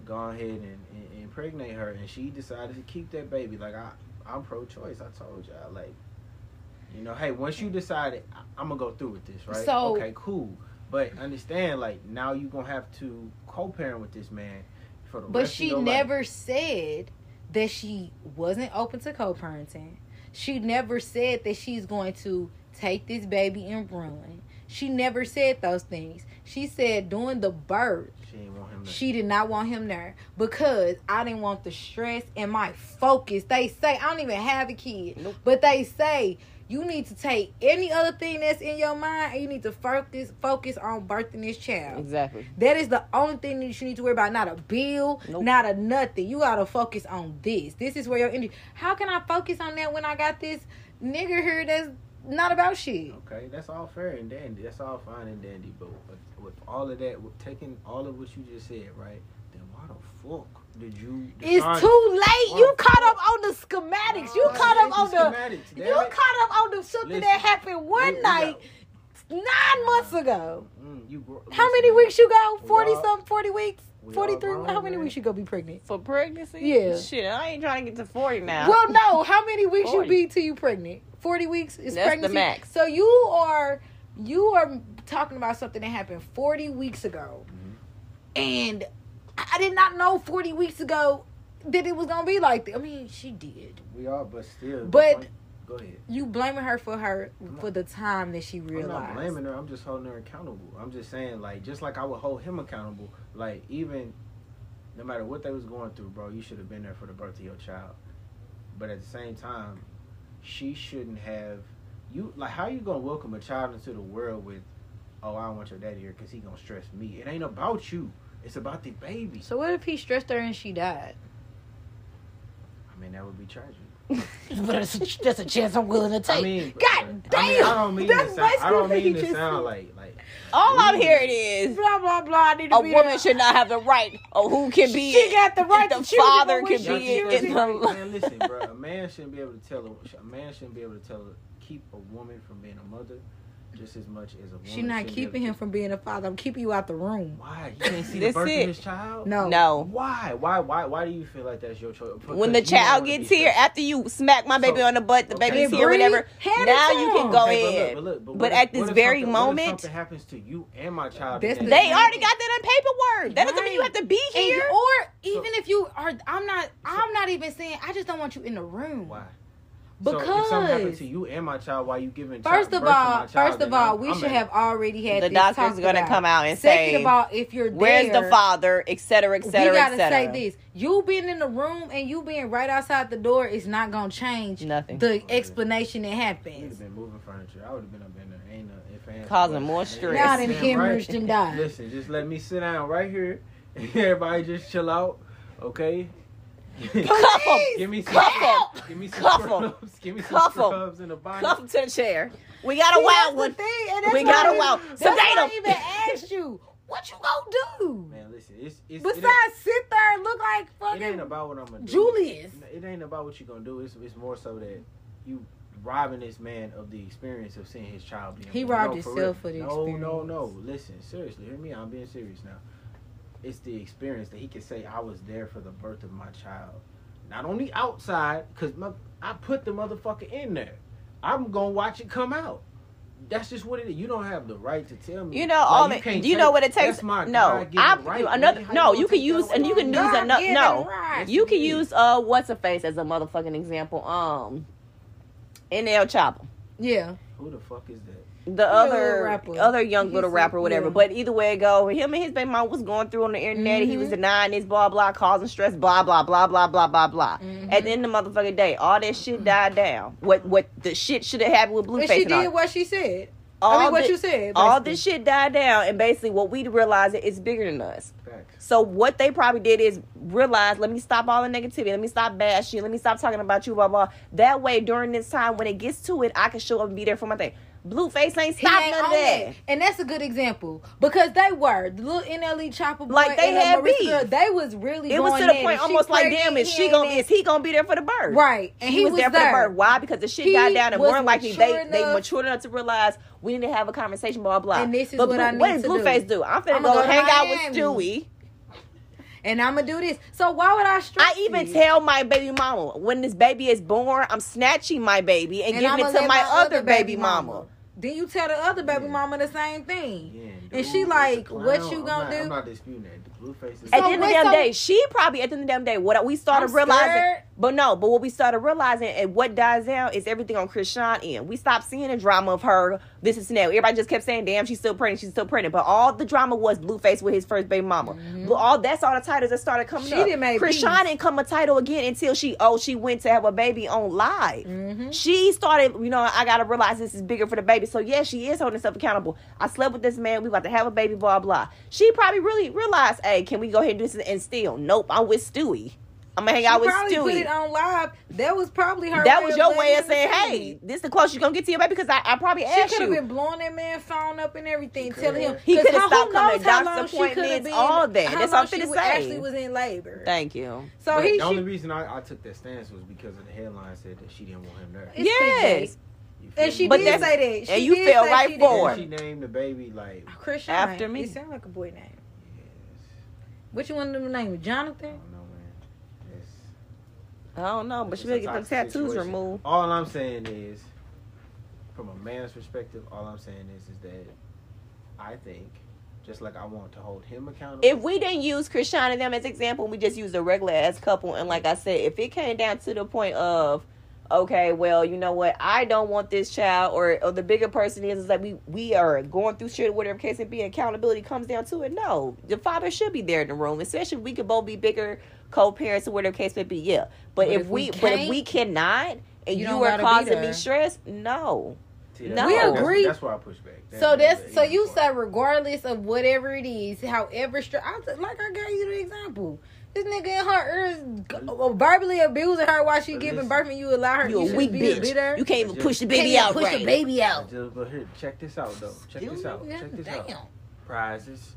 go ahead and, and impregnate her, and she decided to keep that baby. Like I, I'm pro-choice. I told y'all. Like, you know, hey, once you decided, I'm gonna go through with this, right? So- okay, cool. But understand, like, now you gonna have to co-parent with this man for the But rest of she your life. never said that she wasn't open to co-parenting. She never said that she's going to take this baby and run. She never said those things. She said during the birth, She didn't want him. To, she did not want him there because I didn't want the stress and my focus. They say I don't even have a kid, Nope. but they say you need to take any other thing that's in your mind and you need to focus focus on birthing this child. Exactly. That is the only thing that you need to worry about. Not a bill, Nope. not a nothing. You gotta focus on this. This is where your energy. How can I focus on that when I got this nigga here that's not about shit? Okay, that's all fair and dandy. That's all fine and dandy. But with, with all of that, with taking all of what you just said, right? Then why the fuck did you? It's decide- too late. You Why- caught up on the schematics. You Nah, caught up on the the. You it. caught up on the something Listen, that happened one we night got- nine months ago. Mm, you gro- How many weeks you go? Forty all- something, forty weeks, forty three. How many man. weeks you gonna be pregnant? For pregnancy? Yeah. Shit, I ain't trying to get to 40 now. Well, no. How many weeks 40. you be till you pregnant? Forty weeks is That's the pregnancy. max. So you are you are talking about something that happened forty weeks ago, Mhm. and I did not know forty weeks ago that it was gonna be like that. I mean, she did. We are, but still. But- go ahead. You blaming her for her for the time that she realized. I'm not blaming her. I'm just holding her accountable. I'm just saying, like, just like I would hold him accountable. Like, even no matter what they was going through, bro, you should have been there for the birth of your child. But at the same time, she shouldn't have. You like how you gonna welcome a child into the world with, oh, I don't want your daddy here because he gonna stress me. It ain't about you. It's about the baby. So what if he stressed her and she died? I mean, that would be tragic. but that's a, that's a chance I'm willing to take. I mean, God I mean, I damn! don't mean That's to sound, I don't mean to sound like like All I'm hearing is blah blah blah. I need to a be woman there. should not have the right of who can be She got the right the father even can be she in, in just- man, listen, bro. A man shouldn't be able to tell a, a man shouldn't be able to tell keep a woman from being a mother just as much as a woman. She not shouldn't be able keeping him from being a father. I'm keeping you out the room. Why? You can't see the birth it. of his child. No. no. Why? Why? Why? Why do you feel like that's your choice? When the Because you don't child gets here, stressed. after you smack my baby So- on the butt, the okay. baby's here, breathe, whatever. Now you can go Okay, but look, but look, But what at this what very something- what moment- something happens to you and my child. That's in They thing. already got that on paperwork. That doesn't mean you have to be And here. or even if you are, I'm not. I'm not even saying. I just don't want you in the room. Why? So if something happened Because to you and my child while you giving first child, of birth to all, my child, first of all, I'm- we I'm should at- have already had The this doctor's gonna come out and Second say, of all, if you're Where's there, the father, etc., etc., et we gotta say this: you being in the room and you being right outside the door is not gonna change Nothing. the explanation that We'd happens. have been moving furniture. I would have been up in there. Ain't no Causing buts. more Ain't stress. Y'all no done hemorrhaged and died. Listen, just let me sit down right here. Everybody just chill out, okay? Cuff him. give me some, Cuff him. give me some Cuff 'em. scrubs. Give me some Cuff 'em. scrubs in the body. Cuff him to the chair. We got a See, wild one. thing, and that's We got a I- wild- That's Sedate why I 'em. even asked you, what you gonna do? Man, listen, it's, it's Besides it sit there and look like it ain't about what I'm gonna do. Julius. It ain't about what you gonna do. It's, it's more so that you robbing this man of the experience of seeing his child being He born. robbed No, himself real. for the no, experience. No, no, no. Listen, seriously, hear me. I'm being serious now. It's the experience that he can say I was there for the birth of my child, not on the outside, cause my, I put the motherfucker in there. I'm gonna watch it come out. That's just what it is. You don't have the right to tell me. You know, Like, all you it, can't you take- know what it takes. That's my no, I'm right, another. man. How No, gonna you can use and you can from use me? another. No, right. you can use uh, what's a face as a motherfucking example. Um, NLE Choppa. Yeah. Who the fuck is that? The little other rapper. other young He's little a- rapper, whatever. yeah. But either way it go, him and his baby mom was going through on the internet. He was Mhm. denying this, blah blah, causing stress, blah blah blah blah blah blah blah. Mhm. At the end of the motherfucking day, all that shit died down. What what the shit should have happened with And Blueface she and all. did what she said. all I mean, what thi- you said. all this shit died down, and basically what we realized is bigger than us. Facts. So what they probably did is realize, let me stop all the negativity, let me stop bashing, you. let me stop talking about you, blah blah. That way, during this time when it gets to it, I can show up and be there for my thing. Blueface ain't He stop ain't none of that. it. And that's a good example because they were the little NLE Choppa boy Like, they had Marissa beef. girl, they was really It was to the point almost like, damn, is she gonna is he gonna be there for the birth? right? And he, he, was, there for the birth. Why? Because the shit He died down and was more likely they they matured enough to realize we need to have a conversation, blah blah. And this is but what Blue- I need what does to do. Blueface do? I'm finna I'ma go, go hang out with Stewie. And I'm gonna do this. So why would I stress? I even you? tell my baby mama when this baby is born, I'm snatching my baby and, And giving I'ma it to let my, other baby mama. Then you tell the other baby Yeah. mama the same thing. Yeah, And she like, a clown. what you I'm gonna not- do? I'm not disputing that. The Blueface is. At So the end of the damn so- day, she probably at the end of the damn day. What we started I'm realizing, scared. But no, but what we started realizing and what dies down is everything on Chrisean end. We stopped seeing the drama of her. This is now. Everybody just kept saying, "Damn, she's still pregnant. She's still pregnant." But all the drama was Blueface with his first baby mama. Blue- All that's all the titles that started coming Mm-hmm. She up. didn't make Chris. Sean didn't come a title again until she oh she went to have a baby on live. Mhm. She started, you know, I gotta realize this is bigger for the baby. So yeah, she is holding herself accountable. I slept with this man. We about to have a baby. Blah blah. She probably really realized, hey, can we go ahead and do this? And still, nope. I'm with Stewie. I'm gonna hang She out with probably put it on live. That was probably her. That was your way of saying, "Hey, this is the closest you're gonna get to your baby." Because I, I probably asked you. She could have been blowing that man phone up and everything, telling him could've. He 'cause coulda how- stopped coming to doctor's long she coulda appointments, been- all that. how That's long what I'm she finna was- say. Actually, was in labor. Thank you. So But he the only should. reason I, I took that stance was because of the headline said that she didn't want him there. It's yes, And she? But did that's- say that. She and you did fell right for it. she named the baby like Christian After me. It sounds like a boy name. yes. What you want them to name? I Jonathan? Um, don't know, man. It's, I don't know, but she better get them tattoos situation. removed. All I'm saying is, from a man's perspective, all I'm saying is, is that I think, just like I want to hold him accountable. If we didn't use Chrisean and them as example, we just used a regular ass couple, and like I said, if it came down to the point of, okay, well, you know what, I don't want this child, or, or the bigger person is, is like we we are going through shit, or whatever case it be, accountability comes down to it. No, the father should be there in the room, especially if we could both be bigger co-parents, or whatever case may be. Yeah, but, But if, if we, we but if we cannot, and you you, are causing me stress, no. See, No. We agree. That's why I push back. So that's so you said regardless of whatever it is, however str- I like I gave you the example. This nigga in her ears uh, verbally abusing her while she But giving listen. birth, and you allow her. You a weak be bitch. bitter. You can't even Just- push the Can't baby out push right. the baby out. Just- But here, check this out though. Check this out. Yeah, Check this damn. out. Prizes,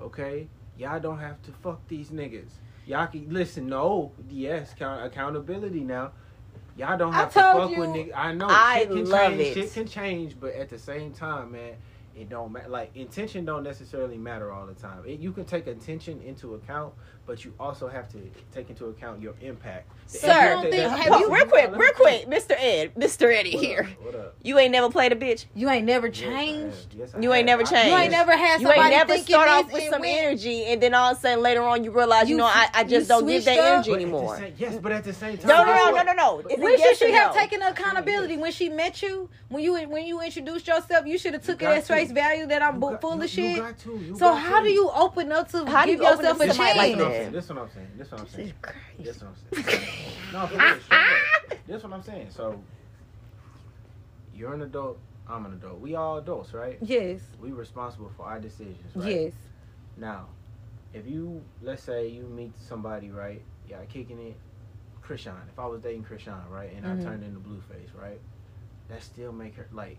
okay? Y'all don't have to fuck these niggas. Y'all can listen. No, yes, count, accountability now. Y'all don't have to fuck you- with niggas. I know I shit can love change. it. Shit can change, but at the same time, man, it don't matter. Like intention don't necessarily matter all the time. It, you can take intention into account, but you also have to take into account your impact. The Sir, impact think- have Well, you- real quick, real quick, Mr. Ed, Mr. Eddie What here. up? What up? You ain't never played a bitch. You ain't never Yes, I changed. Yes, I You ain't never changed. You ain't never had somebody. You ain't never thinking start off with some went- energy, and then all of a sudden later on you realize, you, You know, I just don't give that switched up. energy But anymore. same- yes, but at the same time, No, no, no, no, no, no. But- It's a When should she or have no. taken accountability when she met you? When you when you introduced yourself, you should have took it as face value that I'm You bu- got- full of shit. You got to. You so how do you open up to How do give you open yourself up a chance? That? This is what I'm saying. This is what I'm saying. This is what I'm saying. no, for real. This what I'm saying. So you're an adult. I'm an adult. We all adults, right? Yes, We responsible for our decisions, right? yes. Now, if you let's say you meet somebody, right? Yeah, kicking it. Chrisean. If I was dating Chrisean, right, and Mhm. I turned into Blueface, right, that still make her like,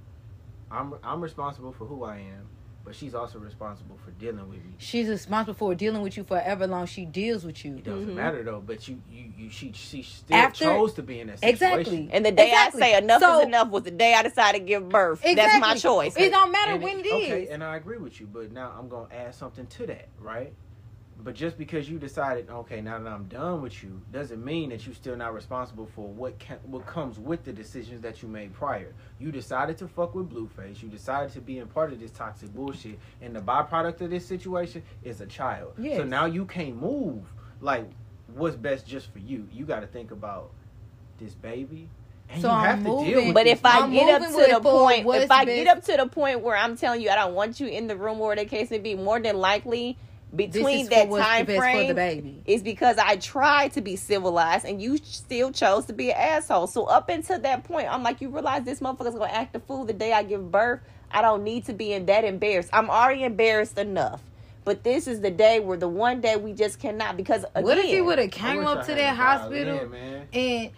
I'm I'm responsible for who I am, but she's also responsible for dealing with you. She's responsible for dealing with you forever long. She deals with you. It doesn't Mhm. matter though. But you you you she she still After- chose to be in that situation. Exactly. And the day Exactly. I say enough So- is enough was the day I decided to give birth. Exactly. That's my Exactly. choice. It don't matter And when it okay, and I agree with you, but now I'm gonna add something to that, right? But just because you decided, okay, now that I'm done with you, doesn't mean that you're still not responsible for what can, what comes with the decisions that you made prior. You decided to fuck with Blueface. You decided to be in part of this toxic bullshit, and the byproduct of this situation is a child. So now you can't move. Like, what's best just for you? You got to think about this baby, and So you I'm have to deal moving- with But if I I'm get up to the point, if I best- get up to the point where I'm telling you I don't want you in the room or the case may be, more than likely This between is that for time the best for the frame baby. is because I tried to be civilized and you still chose to be an asshole. So up until that point, I'm like, you realize this motherfucker's gonna act a fool the day I give birth. I don't need to be in that embarrassed. I'm already embarrassed enough. But this is the day where the one day we just cannot because again, What if he would have I came up to that hospital violin, man. and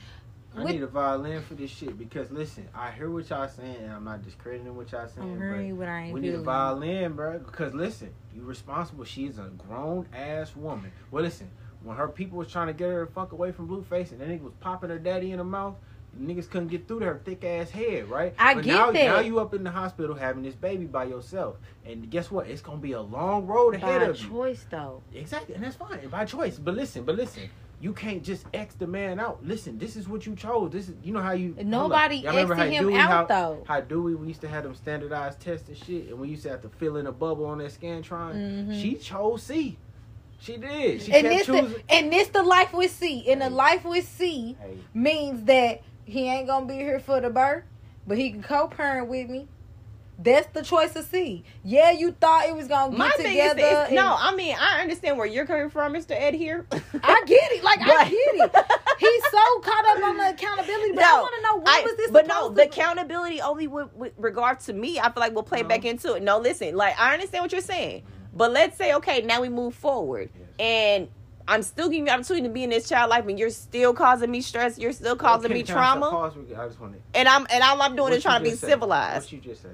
I What- need a violin for this shit because listen, I hear what y'all saying, and I'm not discrediting what y'all saying. I'm but hearing you, but I ain't we need a violin, bro. Because listen, you responsible. She's a grown ass woman. Well, listen, when her people was trying to get her the fuck away from Blueface, and then nigga was popping her daddy in the mouth. Niggas couldn't get through to her thick ass head, right? I but get now, that. Now you up in the hospital having this baby by yourself, and guess what? It's gonna be a long road ahead by of you. choice though. Exactly, and that's fine by choice. But listen, but listen, you can't just X the man out. Listen, this is what you chose. This is you know how you. Nobody how him Dewey, out how, though. How Dewey we used to have them standardized tests and shit, and we used to have to fill in a bubble on that scantron. Mhm. She chose C. She did. She and kept this choosing. the, and this the life with C. And the life with C hey, means that he ain't gonna be here for the birth, but he can co-parent with me. That's the choice to see. Yeah, you thought it was gonna get my thing is, together. is and- no. I mean, I understand where you're coming from, Mr. Ed. Here, I get it. Like I get it. He's so caught up on the accountability. But I want to know what I- was this? but no, supposed the to- accountability only with, with regard to me. I feel like we'll play No. back into it. No, listen, like I understand what you're saying, but let's say okay, now we move forward, Yes. and I'm still giving you opportunity to be in this child life, and you're still causing me stress. You're still causing Can- me can I stop- trauma, pause? I just want and I'm and all I'm doing is trying to be civilized. What you just say?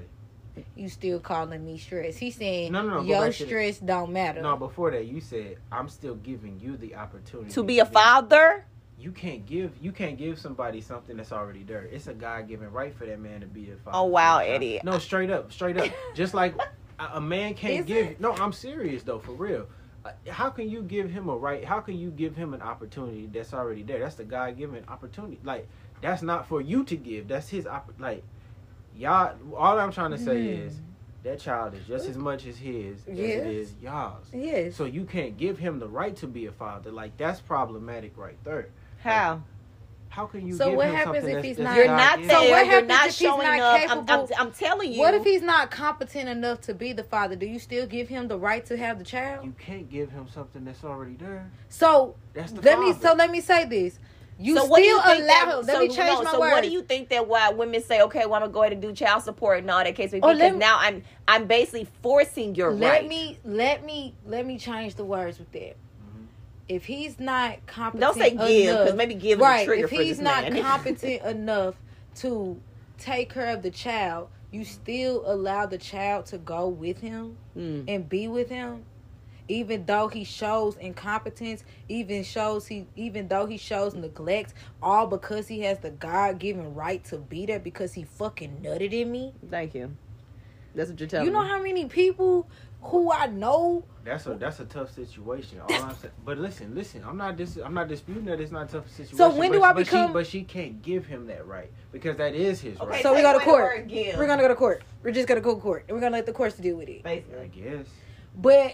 You still calling me stress? He's saying No, no, no, go your back to stress don't matter. No, before that, you said I'm still giving you the opportunity To be a father, You can't give you can't give somebody something that's already there. It's a God given right for that man to be a father. Oh, wow, to. Eddie. No, straight up, straight up. Just like a, a man can't Is give. it? No, I'm serious though, for real. Uh, How can you give him a right? How can you give him an opportunity that's already there? That's the God given opportunity. Like that's not for you to give. That's his opp- like y'all. All I'm trying to say Mm. is that child is just as much as his as it is y'all's. Yes. So you can't give him the right to be a father. Like that's problematic right there. how? How can you? So give what him happens if he's not- You're not given? So there. what You're happens not if he's not up. I'm, I'm, capable? I'm telling you. What if he's not competent enough to be the father? Do you still give him the right to have the child? You can't give him something that's already there. So That's the let me so let me say this. You so what do still you think allow that, him. Let so, me change no, my so words. what do you think that why women say, okay, well I'm gonna go ahead and do child support and all that case Oh, because let me- now I'm I'm basically forcing your let right. me let me let me change the words with that. Mhm. If he's not competent, Don't say give because maybe give is right? a trigger If he's not man. competent enough to take care of the child, you still allow the child to go with him Mm. and be with him, even though he shows incompetence, even shows he, even though he shows neglect, all because he has the God given right to be there because he fucking nutted in me. Thank you. That's what you're telling You know me. how many people who I know That's a that's a tough situation. All I'm saying, but listen, listen. I'm not dis- I'm not disputing that it's not a tough situation. So when but, do I but become- She, but she can't give him that right because that is his Okay, right. So we take go to court. word. We're gonna go to court. We're just gonna go to court, and we're gonna let the courts deal with it. Basically, I guess. But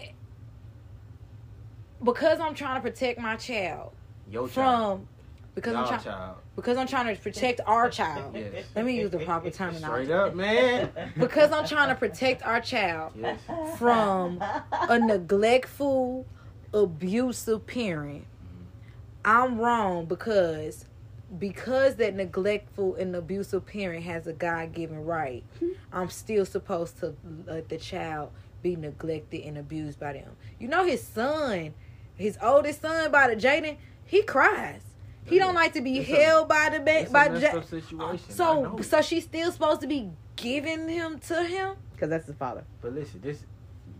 because I'm trying to protect my child Your child. from, because I'm trying, child. because I'm trying to protect our child. Yes. Let me use the proper term. Straight terminology. up, man. Because I'm trying to protect our child Yes. from a neglectful, abusive parent. Mm-hmm. I'm wrong because because that neglectful and abusive parent has a God given right, I'm still supposed to let the child be neglected and abused by them. You know his son, his oldest son by the Jaidyn, he cries. He don't like to be It's a- held by the ba- It's by a messed Ja- up situation. So so she's still supposed to be giving him to him? Because that's his father. But listen, this,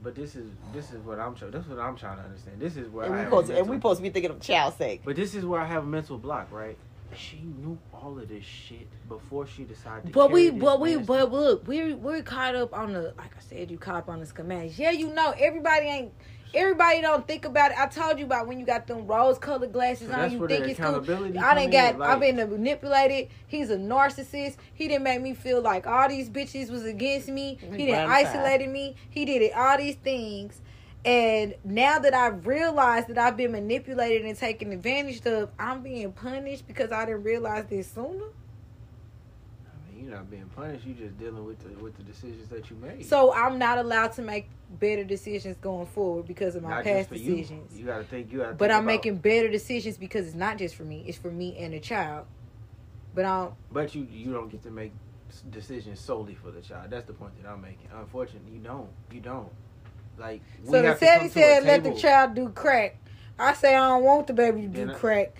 but this is this is what I'm trying. This is what I'm trying to understand. This is where And I we have supposed a to, and we mental- supposed to be thinking of child sake. But this is where I have a mental block, right? She knew all of this shit before she decided to. But carry we, this but we, but stuff. look, we're we're caught up on the like I said, you caught up on the schematics. Yeah, you know, everybody ain't. Everybody don't think about it. I told you about when you got them rose-colored glasses So on. that's You where think the it's cool. accountability I come done in, got. like- I've been manipulated. He's a narcissist. He didn't make me feel like all these bitches was against me. He didn't Right. isolated me. He did it all these things. And now that I've realized that I've been manipulated and taken advantage of, I'm being punished because I didn't realize this sooner. I mean, you're not being punished. You're just dealing with the with the decisions that you made. So I'm not allowed to make better decisions going forward because of my Not past you. decisions. You, got to think. You got. But I'm making better decisions because it's not just for me; it's for me and the child. But I don't. But you you don't get to make decisions solely for the child. That's the point that I'm making. Unfortunately, you don't. You don't. Like we So the have to come to a said, "Let the child do crack." I say I don't want the baby to do Yeah, that- crack.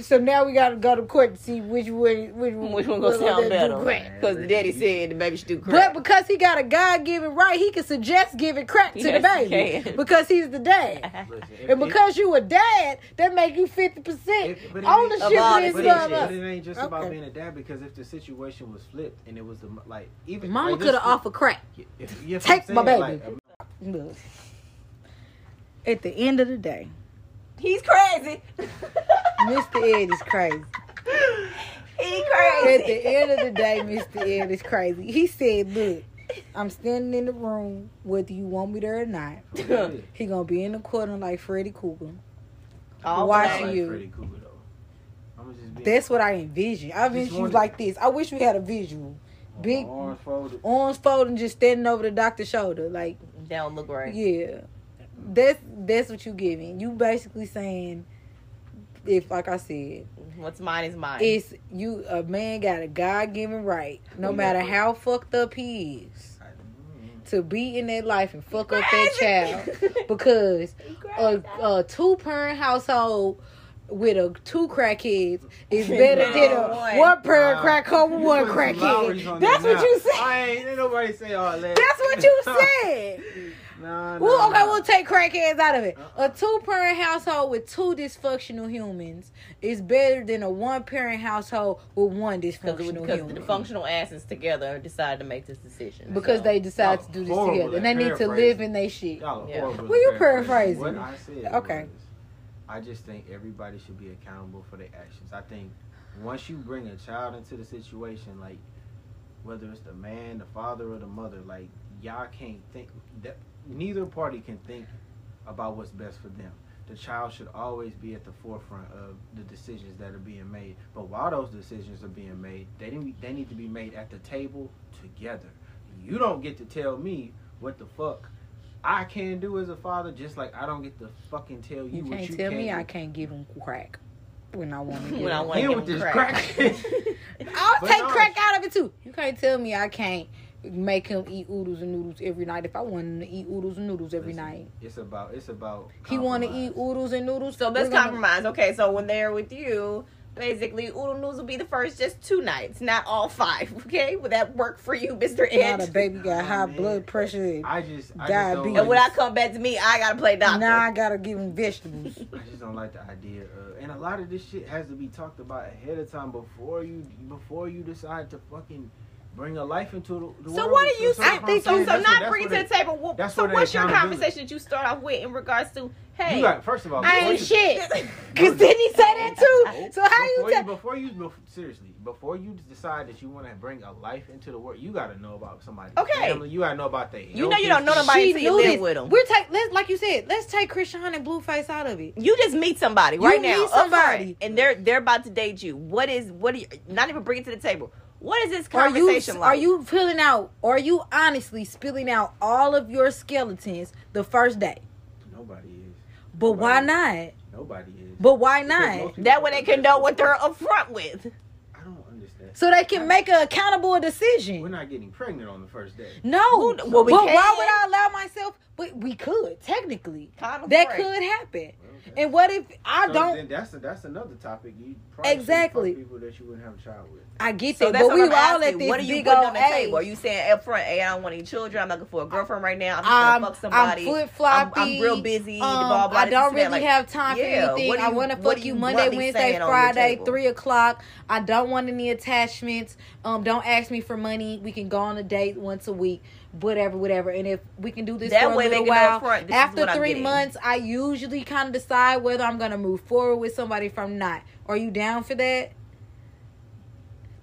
So now we got to go to court to see which one which, Which one which gonna sound better? crack. Because the daddy said the baby should do crack. But because he got a God given right, he can suggest giving crack to Yes, the baby can. because he's the dad. Listen, if- And if- because you a dad, that make you fifty percent but it ain't- ownership Of all of the But it, decisions. but it ain't just about being a dad because if the situation was flipped and it was the m- like even Mama like, could have let's- offered crack. If, if Take I'm my baby. like, Look, at the end of the day, He's crazy. Mr. Ed is crazy. he crazy. At the end of the day, Mr. Ed is crazy. He said, "Look, I'm standing in the room whether you want me there or not. okay. He gonna be in the corner like Freddy Krueger. All Watching day. you. Freddy Krueger, though. I'm just being- That's what I envision. I Just envision you like this. I wish we had a visual. big- arms folded. Arms folding, just standing over the doctor's shoulder, like That don't look right. Yeah. That's that's what you giving. You basically saying if like I said, What's mine is mine. it's you a man got a God given right, no Oh, matter how fucked up he is. To be in that life and fuck up that child because a, a two parent household with a two crackheads is better than a One. one parent Nah, crack home with one put some Lawry's crackhead. on That's what now. you said. I ain't, ain't nobody say all that. That's what you said. Nah, nah, Well, okay, nah. we'll take crackheads out of it. Uh-uh. A two parent household with two dysfunctional humans is better than a one parent household with one Because dysfunctional because human. the functional asses together decided to make this decision. because So, they decide Y'all to do this together and they need to live in their shit. Y'all are Yeah. horrible Well, you paraphrasing. paraphrasing. What I said Okay. was, I just think everybody should be accountable for their actions. I think once you bring a child into the situation, like whether it's the man, the father, or the mother, like y'all can't think that neither party can think about what's best for them. The child should always be at the forefront of the decisions that are being made. But while those decisions are being made, they need, they need to be made at the table together. You don't get to tell me what the fuck I can do as a father, just like I don't get to fucking tell you, You what can't you tell can me do. I can't give him crack when I want to. When I want Him to with give this crack. crack. I'll But take no. crack out of it too. You can't tell me I can't make him eat oodles and noodles every night if I want him to eat oodles and noodles every Listen, night. It's about it's about. He want to eat oodles and noodles. So let's gonna- compromise. Okay, so when they're with you, basically, Oodle Noodles will be the first just two nights, not all five. Okay, would that work for you, Mister Now the Ed? baby got Oh, high man. blood pressure. I just I just Diabetes. don't And when I come back to me, I gotta play doctor. Now I gotta give him vegetables. I just don't like the idea of, and a lot of this shit has to be talked about ahead of time before you before you decide to fucking bring a life into the, the So world. what are you So saying? that's So, so not bringing to the table. Well, that's so what's your conversation that you start off with in regards to, hey, You got first of all. I ain't you- shit. Cause then he say that too. So how you before tell? before you before, seriously before you decide that you want to bring a life into the world, you got to know about somebody's Okay. family. You got to know about their. You know you don't know nobody until you live this. with 'em. We're take let's like you said. Let's take Chrisean and Blueface out of it. You just meet somebody You right now, meet somebody. and they're they're about to date you. What is what? Are you, not even bring it to the table. What is this Are you conversation like? are you filling out? Are you honestly spilling out all of your skeletons the first day? Nobody is. But why not? Nobody is. But why not? that way they can know what they're upfront with. I don't understand. So they can make an accountable decision. We're not getting pregnant on the first day. No, Who- well, we but can. why would I allow myself? But we could technically. Condoms That work. could happen. Okay. And what if I So don't? Then that's that's another topic. You probably Exactly. people that you wouldn't have a child with. I get So that, that's but what we I'm all asking. at this What are you big putting old on the age. table? Are you saying up front, hey, I don't want any children. I'm looking for a girlfriend right now. I'm just I'm, gonna fuck somebody. I'm flip I'm. I'm real busy. Um, blah, blah, I don't really Like, have time for yeah, anything. what do I want to fuck you you Monday, Wednesday, saying on your Friday, three o'clock. I don't want any attachments. Um, don't ask me for money. We can go on a date once a week, whatever, whatever. And if we can do this That for a way little while, this after three months, I usually kind of decide whether I'm gonna move forward with somebody from not. Are you down for that?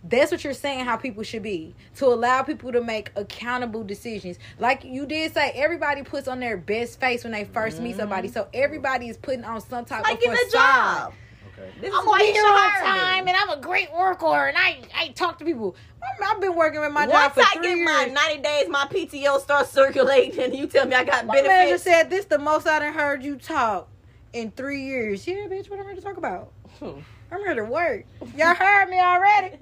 That's what you're saying how people should be. To allow people to make accountable decisions. Like you did say, everybody puts on their best face when they 1st meet somebody. Mm-hmm. So everybody is putting on some type like of in the facade. job. Okay. This I'm is why gonna be here should on time me. and I'm a great worker and I I talk to people. I'm, I've been working with my job Once for I three get years. my 90 days, my PTO starts circulating, and you tell me I got my manager said this the most I done heard you talk in three years. Yeah, bitch, what am I here to talk about? Hmm. I'm here to work. Y'all heard me already.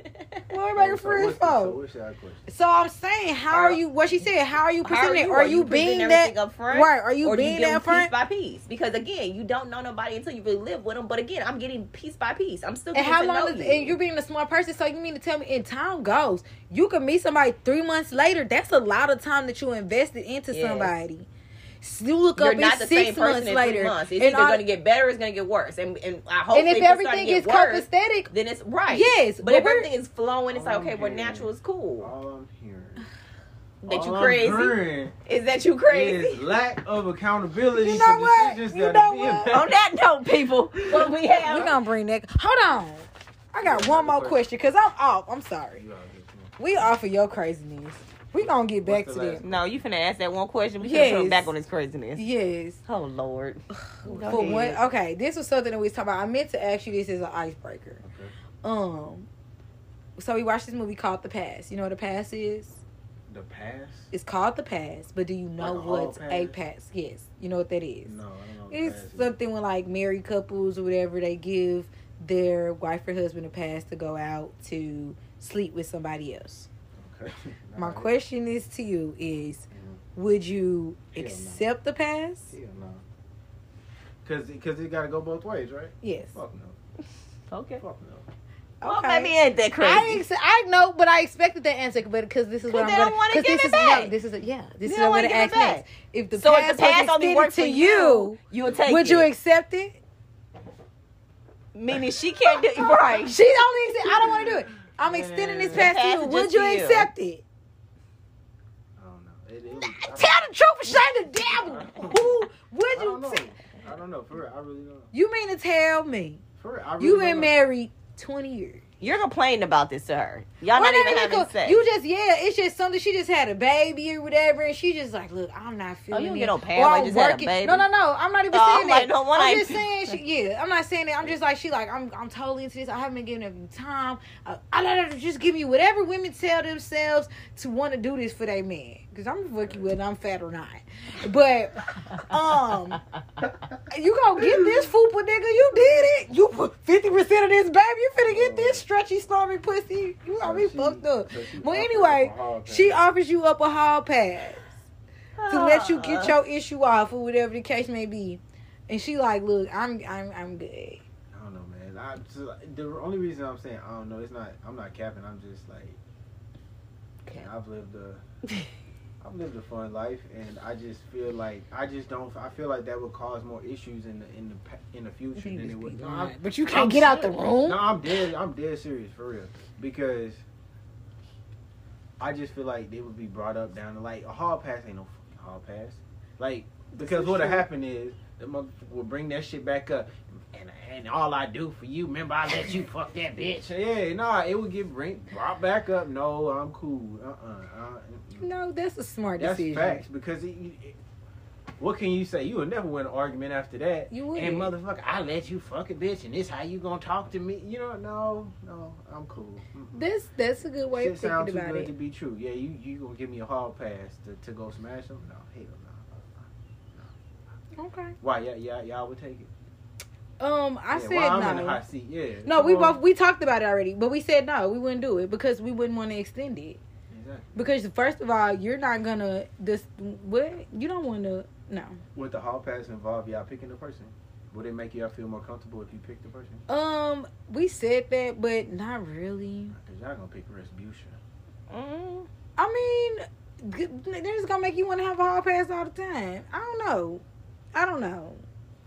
What am I So free what's- for? So what's your question? So I'm saying, how are you? What she said? How are you How are presenting it? you? Are you being everything that? up front? Right? Are you or being you give that front? piece by piece? Because again, you don't know nobody until you really live with them. But again, I'm getting piece by piece. I'm still And how to long know is you. and you're being a smart person? So you mean to tell me in time goes, you can meet somebody three months later. That's a lot of time that you invested into Yes. somebody. S- You look You're up not it's the six same person months in later, months. It's and, either going to get better or it's going to get worse. And and I hope and if it's everything to is worse, copacetic, then it's right. Yes, but, but if everything is flowing, it's like okay, I'm well, natural is cool. All I'm hearing. That you all crazy? I'm Is that you crazy? is lack of accountability You know what? You know what? On that note, people, what we have? we're gonna bring that. Hold on, I got one more question because I'm off. I'm sorry. You out here, come on. We off of your craziness. We gonna get back to the that. no, you finna ask that one question. We should put him back on this craziness. Yes. Oh Lord. For one, okay, this was something that we was talking about. I meant to ask you this as an icebreaker. Okay. Um, so we watched this movie called The Pass. You know what The Pass is? The past? It's called The Pass, but do you know Like a hall what's a pass? past? Yes, you know what that is. No, I don't know. what It's past is. something with like married couples or whatever they give their wife or husband a pass to go out to sleep with somebody else. Okay. My question is to you is mm-hmm. would you Hell no. accept the pass? Hell no. Cause, cause it gotta go both ways, right? Yes. Fuck no. Okay. Fuck no. Well, maybe ain't that crazy. I ex- I know, but I expected that answer, but because this is what 'Cause I'm gonna. don't wanna 'cause give this it is back. no, this is a, yeah. This You is don't what I'm wanna gonna ask it back. next. If the so pass, if the pass was only extended worked to for you, you would take would it. you accept it? Meaning she can't do it right. She only. I don't want to do it. I'm extending this past pass to you. Would you to you. accept it? I don't know. It, it was, Tell the truth, and shame the devil. Who would I you? don't know. t- I don't know. For real, I really don't know. you mean to tell me For real, I really you don't been know. married 20 years? You're complaining about this to her. Y'all Well, not even that having ain't sex. You just yeah, it's just something. She just had a baby or whatever, and she just like, look, I'm not feeling. Oh, you don't it. get no Or like, I'm just had a working. baby? No, no, no. I'm not even Oh, saying I'm that. like, no I'm I just saying, she, yeah. I'm not saying that. I'm just like, she like, I'm, I'm totally into this. I haven't been giving any time. Uh, I don't know, just give me whatever women tell themselves to want to do this for their man. Cause I'm gonna fuck you whether I'm fat or not. But um, you gonna get this fupa nigga? You did it. You put fifty percent of this baby. You finna get this stretchy, slummy pussy. You gonna be fucked up. so she Well, anyway, up a hall she offers you up a hall pass to let you get your issue off or whatever the case may be. And she like, look, I'm I'm I'm good. I don't know, man. I just, the only reason I'm saying I don't know, it's not. I'm not capping. I'm just like, man, I've lived a, I've lived a fun life, and I just feel like I just don't. I feel like that would cause more issues in the in the in the future than it would. No, But you can't I'm get out the room. No, I'm dead. I'm dead serious for real because I just feel like they would be brought up down to like a hall pass ain't no fucking hall pass. Like because what'll true. happen is the motherfucker will bring that shit back up. And, and all I do for you, remember I let you fuck that bitch. Yeah, nah, it would get bring, brought back up. No, I'm cool. Uh, uh-uh, uh, No, that's a smart that's decision. facts because it, it, what can you say? You will never win an argument after that. You would. And motherfucker, I let you fuck a bitch, and this how you gonna talk to me? You know, no, no, I'm cool. Mm-mm. That's that's a good way Shit of thinking too about good it. to be true. Yeah, you you gonna give me a hall pass to, to go smash them? No, hell no. No, no. Okay. Why? Yeah, yeah, y'all would take it. Um, I yeah, said while I'm in the no. hot seat. Yeah. No, Come we on. both we talked about it already, but we said no, we wouldn't do it because we wouldn't want to extend it. Exactly. Because first of all, you're not gonna this what you don't want to no. With the hall pass involved, y'all picking the person? Would it make y'all feel more comfortable if you picked the person? Um, we said that, but not really. Cause y'all gonna pick Respucia. Mm. I mean, g- they're just gonna make you want to have a hall pass all the time. I don't know. I don't know.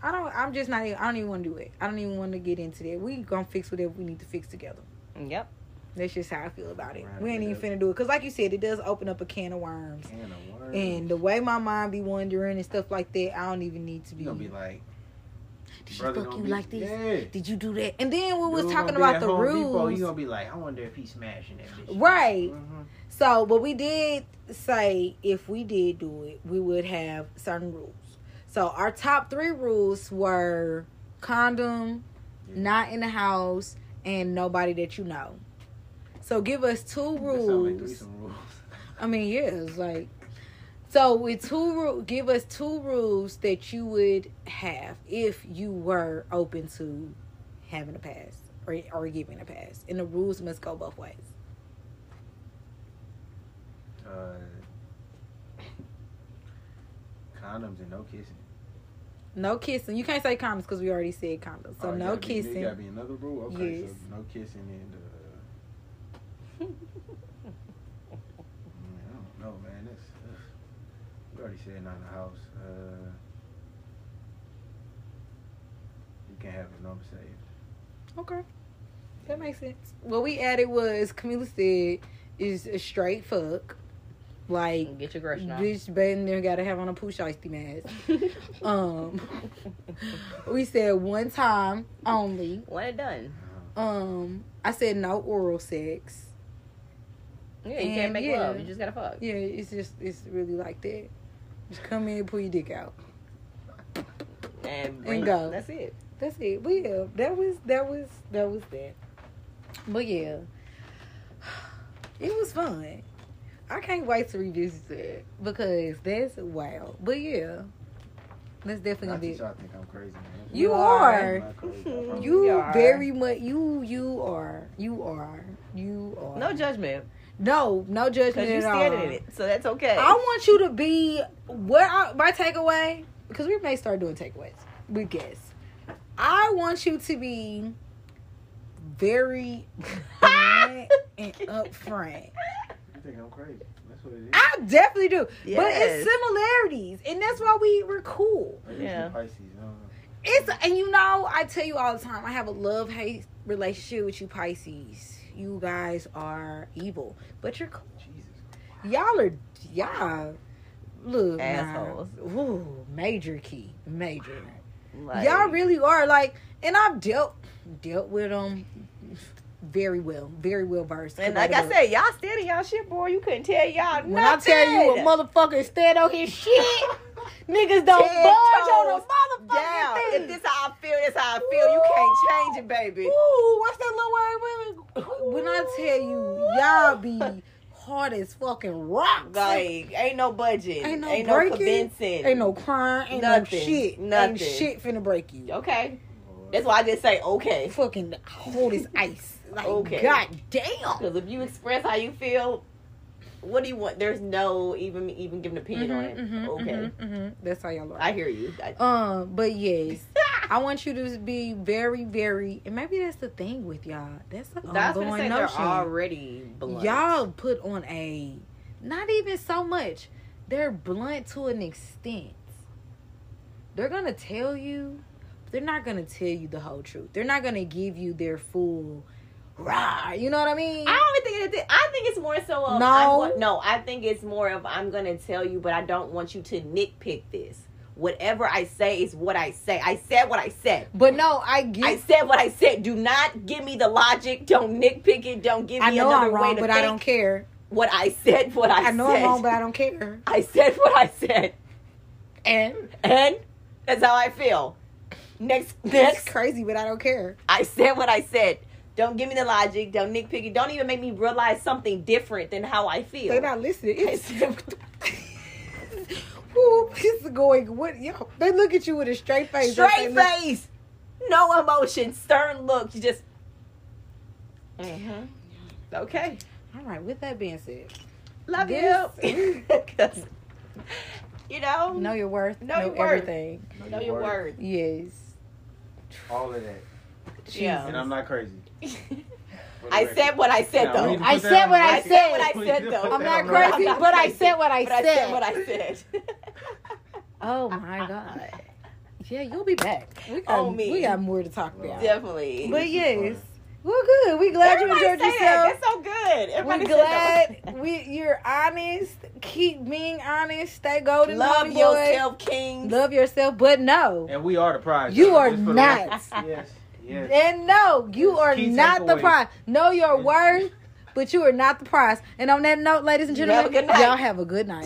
I don't. I'm just not. even- I don't even want to do it. I don't even want to get into that. We gonna fix whatever we need to fix together. Yep. That's just how I feel about it. Right, we ain't yeah. even finna do it because, like you said, it does open up a can of worms. Can of worms. And the way my mind be wondering and stuff like that, I don't even need to be. you gonna be like, Did she fuck you be- like this? Yeah. Did you do that? And then we was Dude talking about the Home rules. Depot, you gonna be like, I wonder if he's smashing that bitch. Right. Mhm. So, but we did say if we did do it, we would have certain rules. So our top three rules were condom, Yeah. not in the house, and nobody that you know. So give us two That sound like rules. rules. I mean, yeah, it's like so with two give us two rules that you would have if you were open to having a pass or or giving a pass, and the rules must go both ways. Uh, condoms and no kissing. No kissing. You can't say condoms because we already said condoms. So Oh, no be- kissing. Be another rule. Okay, Yes. so no kissing and. Man, I don't know, man. That's. ugh. You already said not in the house. Uh, you can't have his number saved. Okay. That makes sense. What we added was Camila said is a straight fuck. Like Get your groceries on. bitch baby there gotta have on a pooch icy mask. Um we said one time only. When it done. Um I said no oral sex. Yeah, you And, can't make yeah. love. You just gotta fuck. Yeah, it's just it's really like that. Just come in and pull your dick out. And, bring, go. That's it. That's it. But yeah, that was that was that was that. But yeah, it was fun. I can't wait to revisit that because that's wild. But yeah, that's definitely Not gonna be. that y'all think I'm crazy, man. You You are. are. I'm not crazy, I promise. You You are. very much. You you are. You are. You are. No judgment. No, no Because judgment you're at all. standing in it, so that's okay. I want you to be what I, my takeaway because we may start doing takeaways with guests. I want you to be very and upfront. You think I'm crazy? That's what it is. I definitely do, but it's similarities, and that's why we were cool. Yeah. Pisces. I don't know. It's and you know I tell you all the time I have a love hate relationship with you Pisces. You guys are evil, but you're cool. Jesus. Y'all are y'all look nah. Assholes. Ooh, major key, major. Like, y'all really are like, and I've dealt dealt with them very well, very well versed. And like I said, y'all standing y'all shit, boy. You couldn't tell y'all when I nothing. tell you a motherfucker stand on his shit, niggas don't Ten budge on toes the motherfucking down. thing. If this how I feel, this how I feel. You can't change it, baby. Ooh, what's that little word? When I tell you, y'all be hard as fucking rocks. Like, ain't no budget. Ain't Ain't no no, convincing. Ain't no crying, ain't Nothing. no shit. Nothing. Ain't shit finna break you. Okay. That's why I just say okay. Fucking hold his ice. Like, Okay. god damn. Because if you express how you feel, what do you want? There's no even even giving an opinion on it. Mhm, okay. mhm, mhm. That's how y'all are. I hear you. I, Um, but yes, I want you to be very, very, and maybe that's the thing with y'all. That's the gonna ongoing say notion. they're already blunt. Y'all put on a, not even so much. They're blunt to an extent. They're gonna tell you, they're not gonna tell you the whole truth. They're not gonna give you their full, rah. You know what I mean? I don't even think it. I think it's more so of No. I'm no. I think it's more of I'm gonna tell you, but I don't want you to nitpick this. Whatever I say is what I say. I said what I said. but no, I get. I said what I said. Do not give me the logic. Don't nitpick it. Don't give me I know another I'm way to but think. I don't care. What I said. What I, said. I know said. I'm wrong, but I don't care. I said what I said, And and that's how I feel. Next, next. crazy, but I don't care. I said what I said. Don't give me the logic. Don't nitpick it. Don't even make me realize something different than how I feel. They're not listening. It's, Ooh, it's going. What? Yo, they look at you with a straight face. Straight they look- face, no emotion, stern look. You just. hmm Okay. All right. With that being said, Love This- you. 'Cause, you know, know your worth. Know Know, your worth. everything. know your word. Yes. All of that. Yeah. And I'm not crazy. I said what I said though. we need to I said what I said. What I We said, need though. I'm not on crazy, but I said what I but I said. said what I said. Oh my god. Yeah, you'll be back. We got, On me. we got more to talk about. Definitely. But yes, fun. we're good. We glad Everybody you enjoyed say yourself. that. That's so good. Everybody We're say glad we you're honest. Keep being honest. Stay golden. Love homeboy. yourself, King. Love yourself, but no. And we are the prize. You y'all. are the not. Yes. Yes. And no, you are Key not the takeaways. prize. Know your Yeah. worth, but you are not the prize. And on that note, ladies and You have a gentlemen, good night. y'all have a good night.